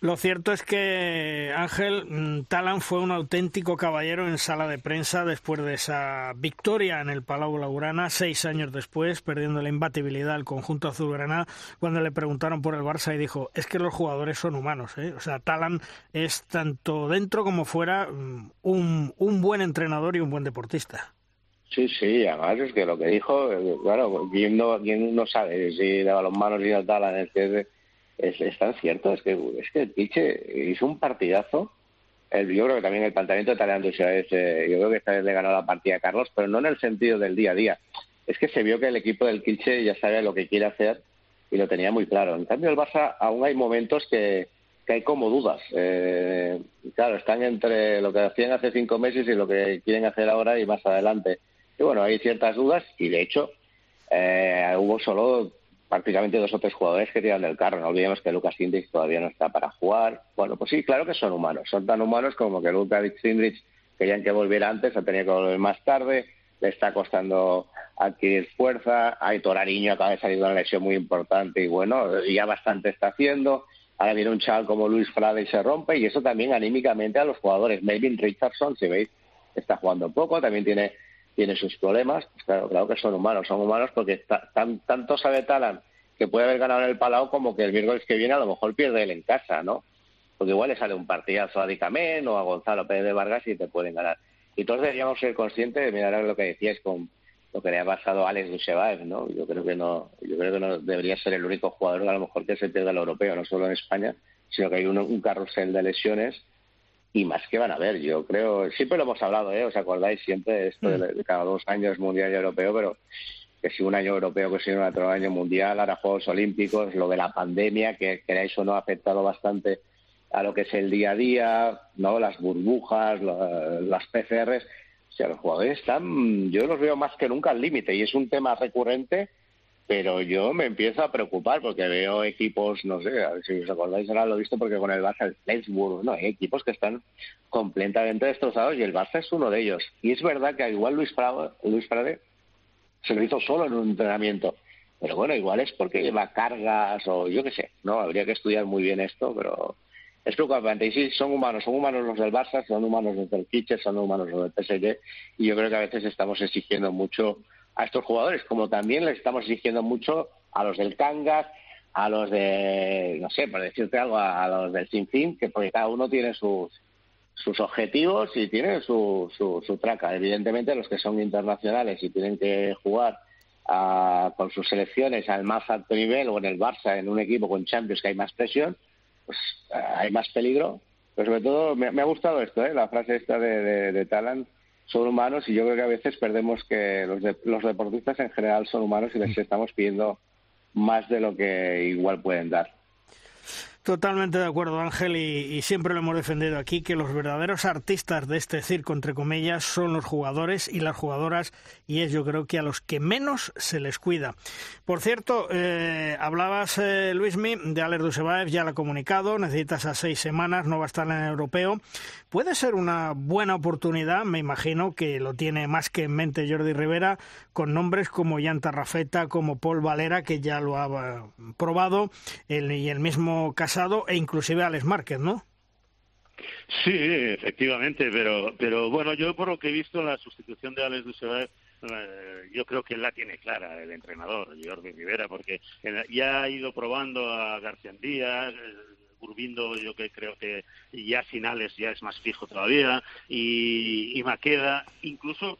Lo cierto es que Ángel mm, Talan fue un auténtico caballero en sala de prensa después de esa victoria en el Palau Blaugrana, seis años después, perdiendo la imbatibilidad al conjunto azulgrana, cuando le preguntaron por el Barça y dijo, es que los jugadores son humanos. ¿eh? O sea, Talan es tanto dentro como fuera mm, un buen entrenador y un buen deportista. Sí, sí, además es que lo que dijo, eh, claro, ¿quién no, no sabe si de balonmano y de Talan es es, es tan cierto, es que, es que el Piche hizo un partidazo. El, yo creo que también el planteamiento de Tareando eh, yo creo que esta vez le ganó la partida a Carlos, pero no en el sentido del día a día. Es que se vio que el equipo del Kilche ya sabe lo que quiere hacer y lo tenía muy claro. En cambio, el Barça aún hay momentos que, que hay como dudas. Eh, claro, están entre lo que hacían hace cinco meses y lo que quieren hacer ahora y más adelante. Y bueno, hay ciertas dudas y de hecho eh, hubo solo prácticamente dos o tres jugadores que tiran del carro. No olvidemos que Lucas Indrich todavía no está para jugar. Bueno, pues sí, claro que son humanos. Son tan humanos como que Lucas Indrich querían que volviera antes, ha tenido que volver más tarde. Le está costando adquirir fuerza. Hay Torariño acaba de salir de una lesión muy importante y bueno, ya bastante está haciendo. Ahora viene un chaval como Luis Frade y se rompe y eso también anímicamente a los jugadores. Melvin Richardson, si veis, está jugando poco, también tiene tiene sus problemas, pues claro, claro que son humanos, son humanos porque tan, tanto sabe Talan que puede haber ganado en el Palau como que el miércoles que viene a lo mejor pierde él en casa, ¿no? Porque igual le sale un partidazo a Dicamén o a Gonzalo Pérez de Vargas y te pueden ganar. Y todos deberíamos ser conscientes de mirar lo que decías con lo que le ha pasado a Alex Duchevaev, ¿no? Yo creo que no, yo creo que no debería ser el único jugador a lo mejor que se pierda el europeo, no solo en España, sino que hay un carrusel de lesiones y más que van a ver. Yo creo, siempre lo hemos hablado, ¿eh? ¿Os acordáis siempre esto de, mm. cada dos años mundial y europeo? Pero que si un año europeo, que si otro año mundial, ahora Juegos Olímpicos, lo de la pandemia, que eso no ha afectado bastante a lo que es el día a día, ¿no? Las burbujas, las PCRs. O sea, los jugadores están, yo los veo más que nunca al límite y es un tema recurrente pero yo me empiezo a preocupar porque veo equipos, no sé, a ver si os acordáis, ahora lo he visto porque con el Barça, el Flensburg, no, hay equipos que están completamente destrozados y el Barça es uno de ellos. Y es verdad que igual Luis Prade, Luis Prade se lo hizo solo en un entrenamiento, pero bueno, igual es porque lleva cargas o yo qué sé, ¿no? Habría que estudiar muy bien esto, pero es preocupante. Y sí, son humanos, son humanos los del Barça, son humanos los del Kitchen, son humanos los del PSG y yo creo que a veces estamos exigiendo mucho a estos jugadores, como también les estamos exigiendo mucho a los del Cangas, a los de, no sé, por decirte algo, a, los del Sinfín, que porque cada uno tiene sus, sus objetivos y tiene su, su, su traca. Evidentemente, los que son internacionales y tienen que jugar con sus selecciones al más alto nivel o en el Barça, en un equipo con Champions que hay más presión, pues hay más peligro. Pero sobre todo me, ha gustado esto, ¿eh? la frase esta de, de, de Talant, son humanos y yo creo que a veces perdemos que los, los deportistas en general son humanos y les mm. estamos pidiendo más de lo que igual pueden dar. Totalmente de acuerdo, Ángel, y, siempre lo hemos defendido aquí, que los verdaderos artistas de este circo, entre comillas, son los jugadores y las jugadoras, y es yo creo que a los que menos se les cuida. Por cierto, eh, hablabas, eh, Luismi, de Alex Dusebaev, ya lo ha comunicado, necesitas a seis semanas, no va a estar en el europeo. Puede ser una buena oportunidad, me imagino que lo tiene más que en mente Jordi Rivera, con nombres como Yanta Rafeta, como Paul Valera, que ya lo ha eh, probado, y el mismo Casas e inclusive Alex Márquez, ¿no? Sí, efectivamente, pero, pero bueno, yo por lo que he visto la sustitución de Alex Dusevae, eh, yo creo que la tiene clara, el entrenador, Jordi Rivera, porque ya ha ido probando a García Díaz, Urbindo yo que creo que ya sin Alex ya es más fijo todavía, y, y Maqueda, incluso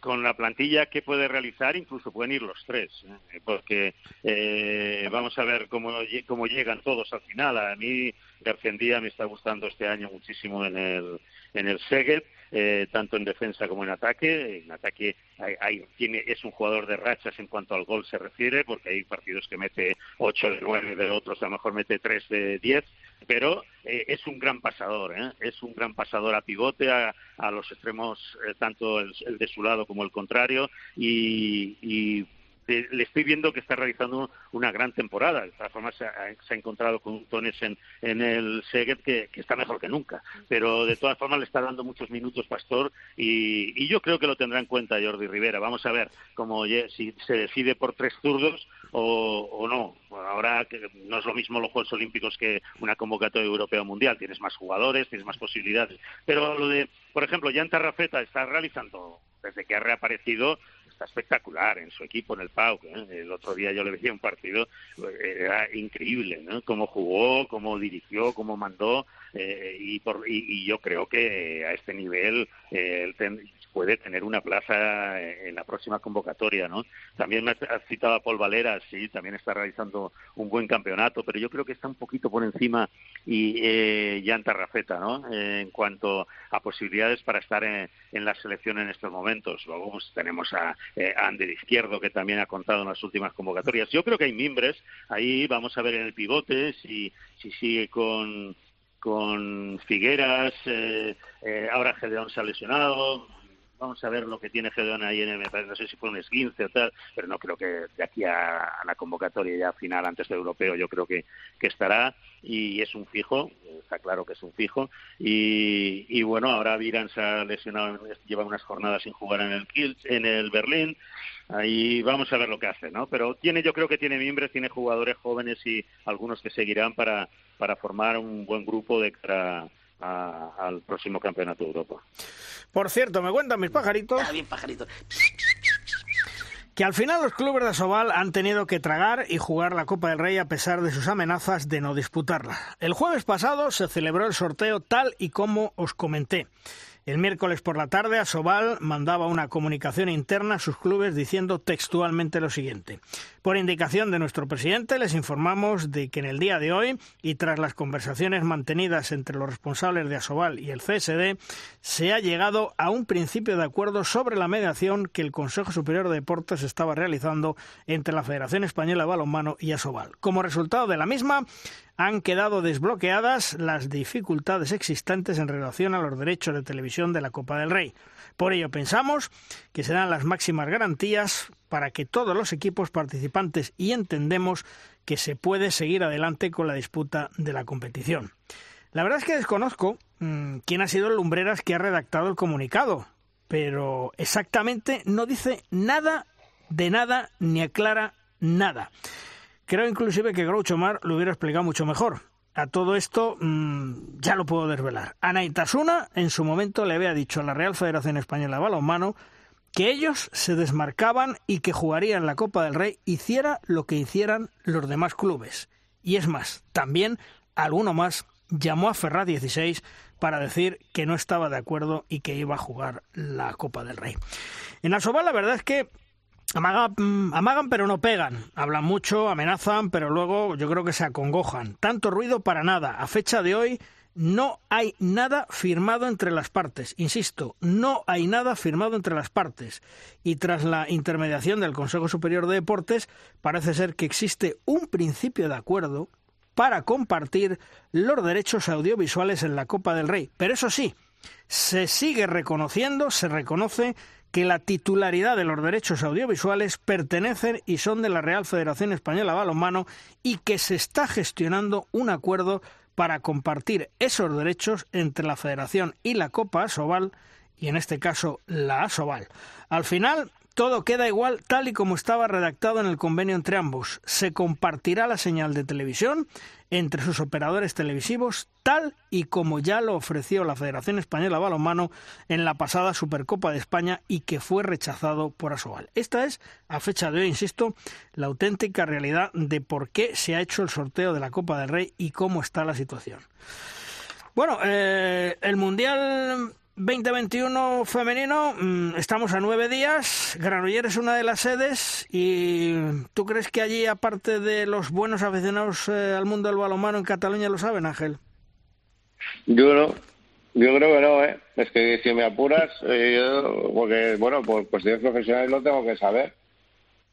con la plantilla que puede realizar incluso pueden ir los tres, ¿eh? porque eh, vamos a ver cómo, cómo llegan todos al final. A mí Garcendía me está gustando este año muchísimo en el en el Seged eh, tanto en defensa como en ataque. En ataque hay, tiene, es un jugador de rachas en cuanto al gol se refiere, porque hay partidos que mete 8 de 9, de otros a lo mejor mete 3 de 10, pero eh, es un gran pasador, ¿eh? es un gran pasador a pivote, a, los extremos, eh, tanto el, de su lado como el contrario, y le estoy viendo que está realizando una gran temporada. De todas formas, se ha, encontrado con Tones en, el Seguet que, está mejor que nunca. Pero de todas formas le está dando muchos minutos Pastor y, yo creo que lo tendrá en cuenta Jordi Rivera. Vamos a ver cómo si se decide por tres zurdos o, no. ahora que no es lo mismo los Juegos Olímpicos que una convocatoria europea o mundial. Tienes más jugadores, tienes más posibilidades. Pero lo de, por ejemplo, Jan Tarrafeta está realizando desde que ha reaparecido espectacular en su equipo, en el PAUC. ¿eh? El otro día yo le veía un partido, eh, era increíble, ¿no? Cómo jugó, cómo dirigió, cómo mandó, eh, y, por, y, yo creo que a este nivel él puede tener una plaza en la próxima convocatoria, ¿no? También me has citado a Paul Valera, sí, también está realizando un buen campeonato, pero yo creo que está un poquito por encima y eh, Jan Tarrafeta, ¿no? en cuanto a posibilidades para estar en, la selección en estos momentos. Luego pues, tenemos a, eh, Ander Izquierdo, que también ha contado en las últimas convocatorias. Yo creo que hay mimbres, ahí vamos a ver en el pivote si, si sigue con con Figueras, eh, eh, ahora Gedeón se ha lesionado, Vamos a ver lo que tiene Gedeón ahí en el, no sé si fue un esguince o tal, pero no creo que de aquí a, la convocatoria ya final antes del europeo yo creo que, estará. Y es un fijo, está claro que es un fijo. Y, y bueno, ahora Viran se ha lesionado, lleva unas jornadas sin jugar en el Kiel, en el Berlín, ahí vamos a ver lo que hace, ¿no? Pero tiene, yo creo que tiene miembros, tiene jugadores jóvenes y algunos que seguirán para, para formar un buen grupo de cara al próximo campeonato de Europa. Por cierto, me cuentan mis pajaritos. Ah, bien pajaritos. Que al final los clubes de Asobal han tenido que tragar y jugar la Copa del Rey a pesar de sus amenazas de no disputarla. El jueves pasado se celebró el sorteo tal y como os comenté. El miércoles por la tarde, Asobal mandaba una comunicación interna a sus clubes diciendo textualmente lo siguiente. Por indicación de nuestro presidente, les informamos de que en el día de hoy, y tras las conversaciones mantenidas entre los responsables de Asobal y el CSD, se ha llegado a un principio de acuerdo sobre la mediación que el Consejo Superior de Deportes estaba realizando entre la Federación Española de Balonmano y Asobal. Como resultado de la misma, han quedado desbloqueadas las dificultades existentes en relación a los derechos de televisión de la Copa del Rey. Por ello pensamos que serán las máximas garantías para que todos los equipos participantes y entendemos que se puede seguir adelante con la disputa de la competición. La verdad es que desconozco mm, quién ha sido el Lumbreras que ha redactado el comunicado, pero exactamente no dice nada de nada ni aclara nada. Creo inclusive que Groucho Mar lo hubiera explicado mucho mejor. A todo esto mm, ya lo puedo desvelar. Ana Itasuna en su momento le había dicho a la Real Federación Española de Balonmano que ellos se desmarcaban y que jugarían la Copa del Rey hiciera lo que hicieran los demás clubes. Y es más, también alguno más llamó a Ferrat 16 para decir que no estaba de acuerdo y que iba a jugar la Copa del Rey. En Asobal la verdad es que Mm, amagan, pero no pegan. Hablan mucho, amenazan, pero luego yo creo que se acongojan. Tanto ruido para nada. A fecha de hoy no hay nada firmado entre las partes. Insisto, no hay nada firmado entre las partes. Y tras la intermediación del Consejo Superior de Deportes, parece ser que existe un principio de acuerdo para compartir los derechos audiovisuales en la Copa del Rey. Pero eso sí, se sigue reconociendo, se reconoce que la titularidad de los derechos audiovisuales pertenecen y son de la Real Federación Española de Balonmano y que se está gestionando un acuerdo para compartir esos derechos entre la Federación y la Copa Asobal y en este caso la Asobal. Al final todo queda igual tal y como estaba redactado en el convenio entre ambos. Se compartirá la señal de televisión entre sus operadores televisivos tal y como ya lo ofreció la Federación Española de Balonmano en la pasada Supercopa de España y que fue rechazado por Asobal. Esta es, a fecha de hoy, insisto, la auténtica realidad de por qué se ha hecho el sorteo de la Copa del Rey y cómo está la situación. Bueno, eh, el Mundial 2021 femenino, mm, estamos a nueve días. Granoller es una de las sedes. ¿Y tú crees que allí, aparte de los buenos aficionados eh, al mundo del balonmano en Cataluña, lo saben, Ángel? Yo no. Yo creo que no, ¿eh? Es que si me apuras, eh, yo, porque, bueno, por cuestiones profesionales lo tengo que saber.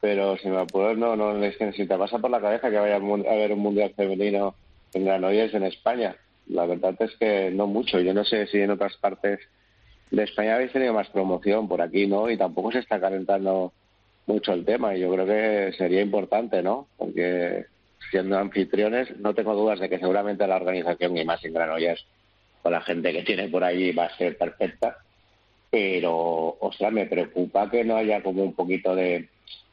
Pero si me apuras, no, no, es que si te pasa por la cabeza que vaya a haber un mundial femenino en Granollers, en España. La verdad es que no mucho. Yo no sé si en otras partes de España habéis tenido más promoción, por aquí no, y tampoco se está calentando mucho el tema. Y yo creo que sería importante, ¿no? Porque siendo anfitriones, no tengo dudas de que seguramente la organización, y más en Granollers, con la gente que tiene por ahí, va a ser perfecta. Pero, ostras, me preocupa que no haya como un poquito de,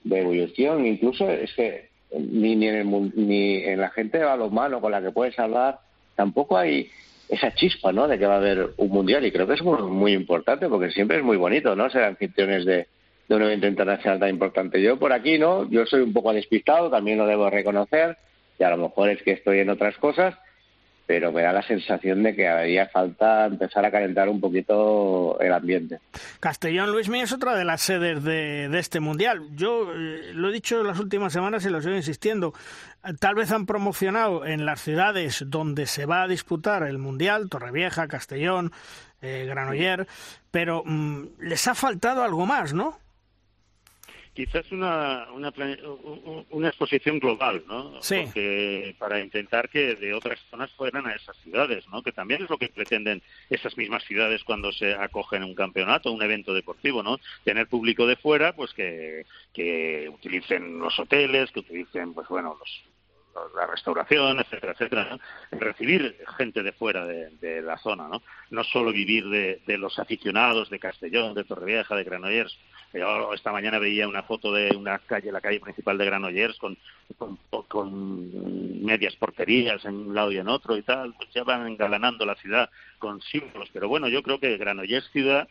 evolución. Incluso es que ni, ni, en ni en la gente de balonmano con la que puedes hablar, tampoco hay esa chispa, ¿no? De que va a haber un mundial y creo que es muy, importante porque siempre es muy bonito, ¿no? Ser anfitriones de, de un evento internacional tan importante. Yo por aquí, ¿no? Yo soy un poco despistado, también lo debo reconocer, y a lo mejor es que estoy en otras cosas, pero me da la sensación de que haría falta empezar a calentar un poquito el ambiente. Castellón Luismi es otra de las sedes de, este mundial. Yo eh, lo he dicho en las últimas semanas y lo sigo insistiendo. Tal vez han promocionado en las ciudades donde se va a disputar el mundial, Torrevieja, Castellón, eh, Granoller, pero mm, les ha faltado algo más, ¿no? quizás una, una, una exposición global, ¿no? Sí. para intentar que de otras zonas fueran a esas ciudades, ¿no? Que también es lo que pretenden esas mismas ciudades cuando se acogen un campeonato, un evento deportivo, ¿no? Tener público de fuera, pues que, que utilicen los hoteles, que utilicen, pues bueno, los, la restauración, etcétera, etcétera, recibir gente de fuera de, la zona, ¿no? No solo vivir de, de, los aficionados de Castellón, de Torrevieja, de Granollers. Yo esta mañana veía una foto de una calle, la calle principal de Granollers, con, con, con medias porterías en un lado y en otro y tal. Pues ya van engalanando la ciudad con símbolos. Pero bueno, yo creo que Granollers ciudad eh,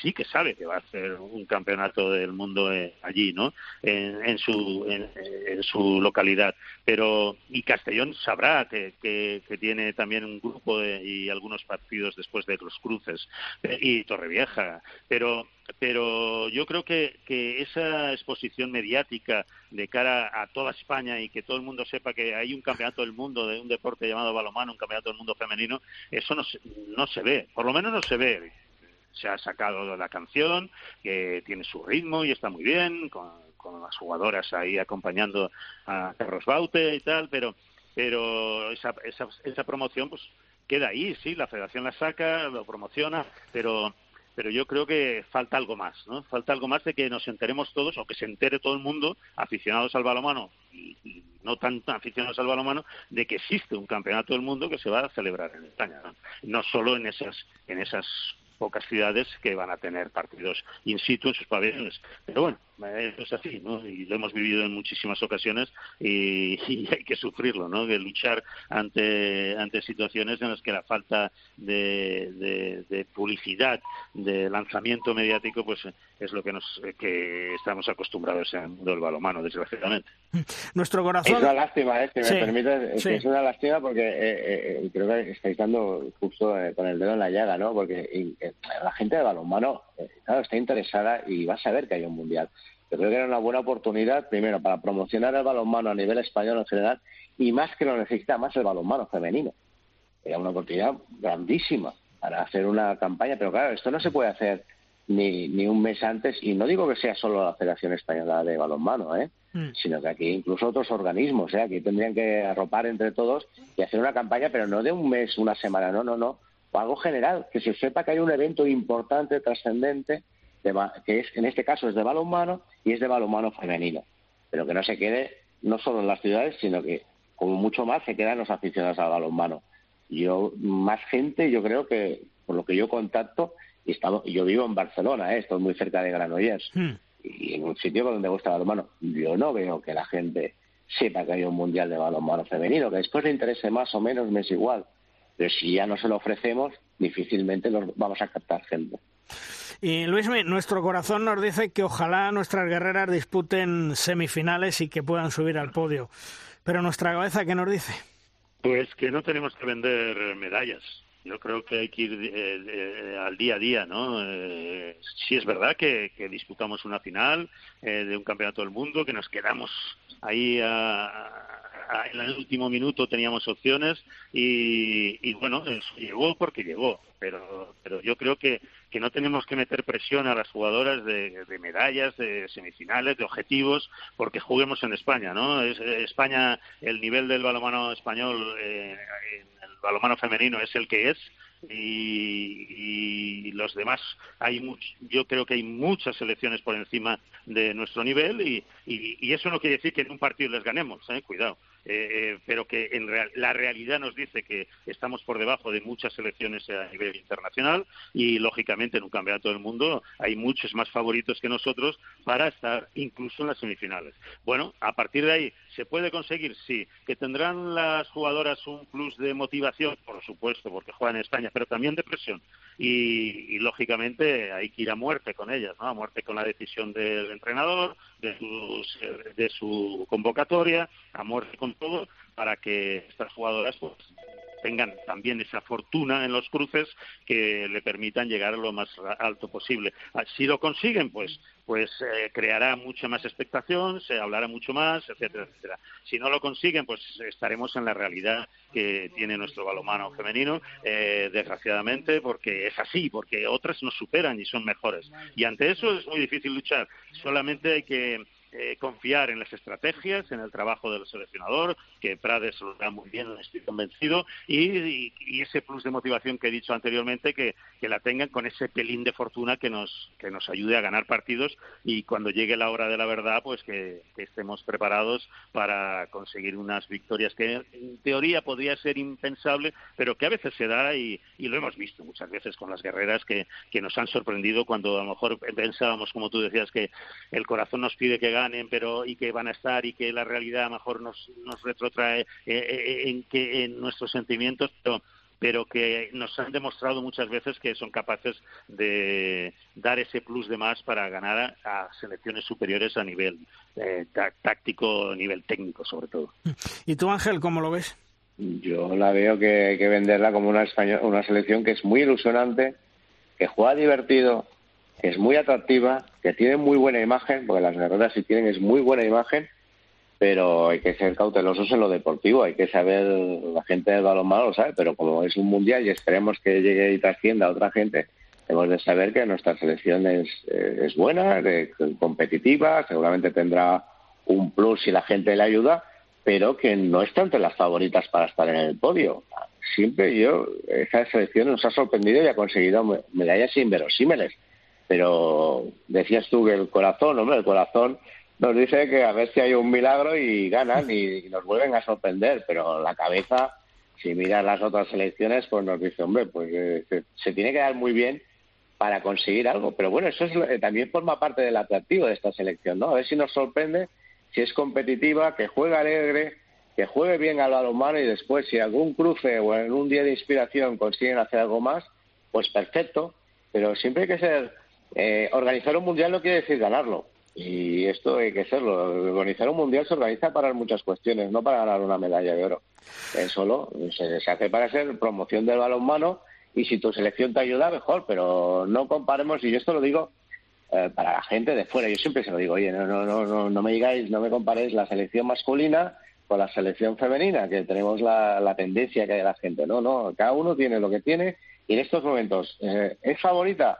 sí que sabe que va a hacer un campeonato del mundo eh, allí, ¿no? En, su en, su localidad. Pero y Castellón sabrá que, que, tiene también un grupo y algunos partidos después de los cruces eh, y Torrevieja. Pero pero yo creo que, que esa exposición mediática de cara a toda España y que todo el mundo sepa que hay un campeonato del mundo de un deporte llamado balomano, un campeonato del mundo femenino, eso no, no se ve, por lo menos no se ve se ha sacado la canción, que tiene su ritmo y está muy bien, con, las jugadoras ahí acompañando a Carlos Baute y tal, pero pero esa, esa, esa promoción pues queda ahí, sí, la federación la saca, lo promociona, pero pero yo creo que falta algo más, ¿no? Falta algo más de que nos enteremos todos o que se entere todo el mundo, aficionados al balonmano y, y no tan aficionados al balonmano, de que existe un campeonato del mundo que se va a celebrar en España, no, no solo en esas en esas pocas ciudades que van a tener partidos in situ en sus pabellones. Pero bueno, eso es así, ¿no? Y lo hemos vivido en muchísimas ocasiones <laughs> y, hay que sufrirlo, ¿no? Que luchar ante, ante situaciones en las que la falta de, de, publicidad, de lanzamiento mediático, pues es lo que nos que estamos acostumbrados en el mundo del balomano, desgraciadamente. <laughs> Nuestro corazón... Es una lástima, ¿eh? Si me permite, es una lástima porque eh, eh, creo que estáis dando justo eh, con el dedo en la llaga, ¿no? Porque la gente de balonmano, claro, está interesada y va a saber que hay un mundial. Yo creo que era una buena oportunidad, primero, para promocionar el balonmano a nivel español en general y más que lo necesita más el balonmano femenino. Era una oportunidad grandísima para hacer una campaña, pero claro, esto no se puede hacer ni, ni un mes antes, y no digo que sea solo la Federación Española de Balonmano, ¿eh? Mm. sino que aquí incluso otros organismos, ¿eh? aquí tendrían que arropar entre todos y hacer una campaña, pero no de un mes, una semana, no, no, no, o algo general, que se sepa que hay un evento importante, trascendente, que es en este caso es de balonmano y es de balonmano femenino, pero que no se quede no solo en las ciudades, sino que como mucho más se quedan los aficionados al balonmano. Yo más gente, yo creo que por lo que yo contacto y estamos, yo vivo en Barcelona, ¿eh? estoy muy cerca de Granollers hmm. y en un sitio donde gusta el balonmano. Yo no veo que la gente sepa que hay un mundial de balonmano femenino, que después le interese más o menos me es igual. Pero si ya no se lo ofrecemos, difícilmente nos vamos a captar gente. Y Luis, nuestro corazón nos dice que ojalá nuestras guerreras disputen semifinales y que puedan subir al podio. Pero nuestra cabeza, ¿qué nos dice? Pues que no tenemos que vender medallas. Yo creo que hay que ir eh, eh, al día a día, ¿no? Eh, sí es verdad que, disputamos una final de un campeonato del mundo, que nos quedamos ahí a, en el último minuto teníamos opciones y, bueno, llegó porque llegó. Pero, pero yo creo que, que no tenemos que meter presión a las jugadoras de, medallas, de semifinales, de objetivos, porque juguemos en España, ¿no? Es, España, el nivel del balonmano español eh, el balonmano femenino es el que es y, los demás hay yo creo que hay muchas selecciones por encima de nuestro nivel y, y, eso no quiere decir que en un partido les ganemos ¿eh? cuidado eh, pero que en la realidad nos dice que estamos por debajo de muchas selecciones a nivel internacional y lógicamente en un campeonato del mundo hay muchos más favoritos que nosotros para estar incluso en las semifinales. Bueno, a partir de ahí, ¿se puede conseguir? Sí. ¿Que tendrán las jugadoras un plus de motivación? Por supuesto, porque juegan en España, pero también de presión. Y, lógicamente hay que ir a muerte con ellas, ¿no? A muerte con la decisión del entrenador, de, de su convocatoria, a muerte con todo para que estas jugadoras pues, tengan también esa fortuna en los cruces que le permitan llegar a lo más alto posible. Ah, si lo consiguen, pues pues eh, creará mucha más expectación, se hablará mucho más, etcétera, etcétera. Si no lo consiguen, pues estaremos en la realidad que tiene nuestro balomano femenino, eh, desgraciadamente, porque es así, porque otras nos superan y son mejores. Y ante eso es muy difícil luchar. Solamente hay que eh, confiar en las estrategias, en el trabajo del seleccionador, que Prades lo da muy bien, estoy convencido, y, ese plus de motivación que he dicho anteriormente, que, la tengan con ese pelín de fortuna que nos, que nos ayude a ganar partidos y cuando llegue la hora de la verdad, pues que, estemos preparados para conseguir unas victorias que en teoría podría ser impensable, pero que a veces se da y, lo hemos visto muchas veces con las guerreras que, que nos han sorprendido cuando a lo mejor pensábamos, como tú decías, que el corazón nos pide que pero y que van a estar y que la realidad a lo mejor nos, nos retrotrae eh, eh, en, que, en nuestros sentimientos, pero pero que nos han demostrado muchas veces que son capaces de dar ese plus de más para ganar a, selecciones superiores a nivel eh, táctico, a nivel técnico sobre todo. ¿Y tú, Ángel, cómo lo ves? Yo la veo que hay que venderla como una, una selección que es muy ilusionante, que juega divertido, que es muy atractiva, que tiene muy buena imagen, porque las guerreras si tienen es muy buena imagen, pero hay que ser cautelosos en lo deportivo, hay que saber, la gente del balonmano lo sabe, pero como es un mundial y esperemos que llegue y trascienda a otra gente, hemos de saber que nuestra selección es, eh, buena, es competitiva, seguramente tendrá un plus si la gente le ayuda, pero que no está entre las favoritas para estar en el podio. Siempre yo, esa selección nos ha sorprendido y ha conseguido medallas inverosímiles pero decías tú que el corazón, hombre, el corazón nos dice que a ver si hay un milagro y ganan y, nos vuelven a sorprender, pero la cabeza, si miras las otras selecciones, pues nos dice, hombre, pues eh, se, tiene que dar muy bien para conseguir algo. Pero bueno, eso es, eh, también forma parte del atractivo de esta selección, ¿no? A ver si nos sorprende, si es competitiva, que juegue alegre, que juegue bien al balonmano y después, si algún cruce o en un día de inspiración consiguen hacer algo más, pues perfecto. Pero siempre hay que ser eh, organizar un mundial no quiere decir ganarlo. Y esto hay que serlo. Organizar un mundial se organiza para muchas cuestiones, no para ganar una medalla de oro. Es solo se, hace para ser promoción del balonmano y si tu selección te ayuda, mejor. Pero no comparemos, y esto lo digo eh, para la gente de fuera. Yo siempre se lo digo, oye, no, no, no, no, me digáis, no me comparéis la selección masculina con la selección femenina, que tenemos la, tendencia que hay de la gente. No, no, cada uno tiene lo que tiene y en estos momentos, eh, ¿es favorita?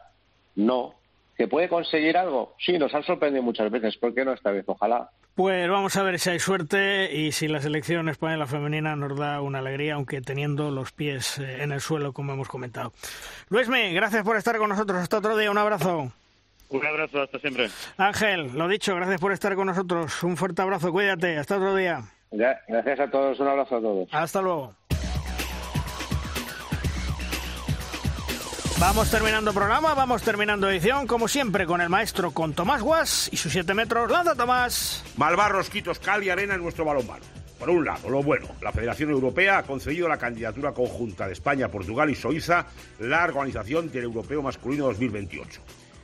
No, ¿Que puede conseguir algo? Sí, nos han sorprendido muchas veces. ¿Por qué no esta vez? Ojalá. Pues vamos a ver si hay suerte y si la selección española femenina nos da una alegría, aunque teniendo los pies eh, en el suelo, como hemos comentado. Luisme, gracias por estar con nosotros. Hasta otro día. Un abrazo. Un abrazo, hasta siempre. Ángel, lo dicho, gracias por estar con nosotros. Un fuerte abrazo, cuídate. Hasta otro día. Gracias a todos, un abrazo a todos. Hasta luego. Vamos terminando programa, vamos terminando edición, como siempre, con el maestro con Tomás Guas y sus 7 metros. ¡Lanza, Tomás! Malvarros, Quitos, Cal y Arena en nuestro balonmano. Por un lado, lo bueno, la Federación Europea ha concedido la candidatura conjunta de España, Portugal y Suiza la organización del Europeo Masculino 2028.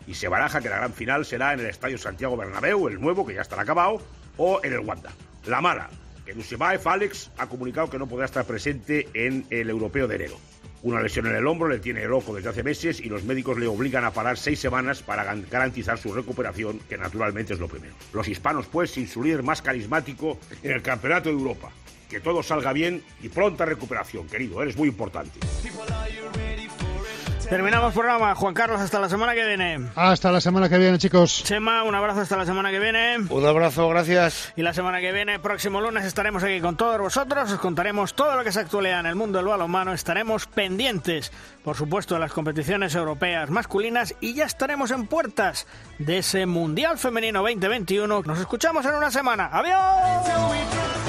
Y se baraja que la gran final será en el Estadio Santiago Bernabéu, el nuevo, que ya está acabado, o en el Wanda. La mala, que Nusibaev Alex ha comunicado que no podrá estar presente en el Europeo de enero. Una lesión en el hombro le tiene loco desde hace meses y los médicos le obligan a parar seis semanas para garantizar su recuperación, que naturalmente es lo primero. Los hispanos, pues, sin su líder más carismático en el Campeonato de Europa. que todo salga bien y pronta recuperación, querido. Eres muy importante. Terminamos programa. Juan Carlos, hasta la semana que viene. Hasta la semana que viene, chicos. Chema, un abrazo hasta la semana que viene. Un abrazo, gracias. Y la semana que viene, próximo lunes, estaremos aquí con todos vosotros. Os contaremos todo lo que se actualidad en el mundo del balonmano. Estaremos pendientes, por supuesto, de las competiciones europeas masculinas y ya estaremos en puertas de ese Mundial Femenino 2021. Nos escuchamos en una semana. ¡Adiós!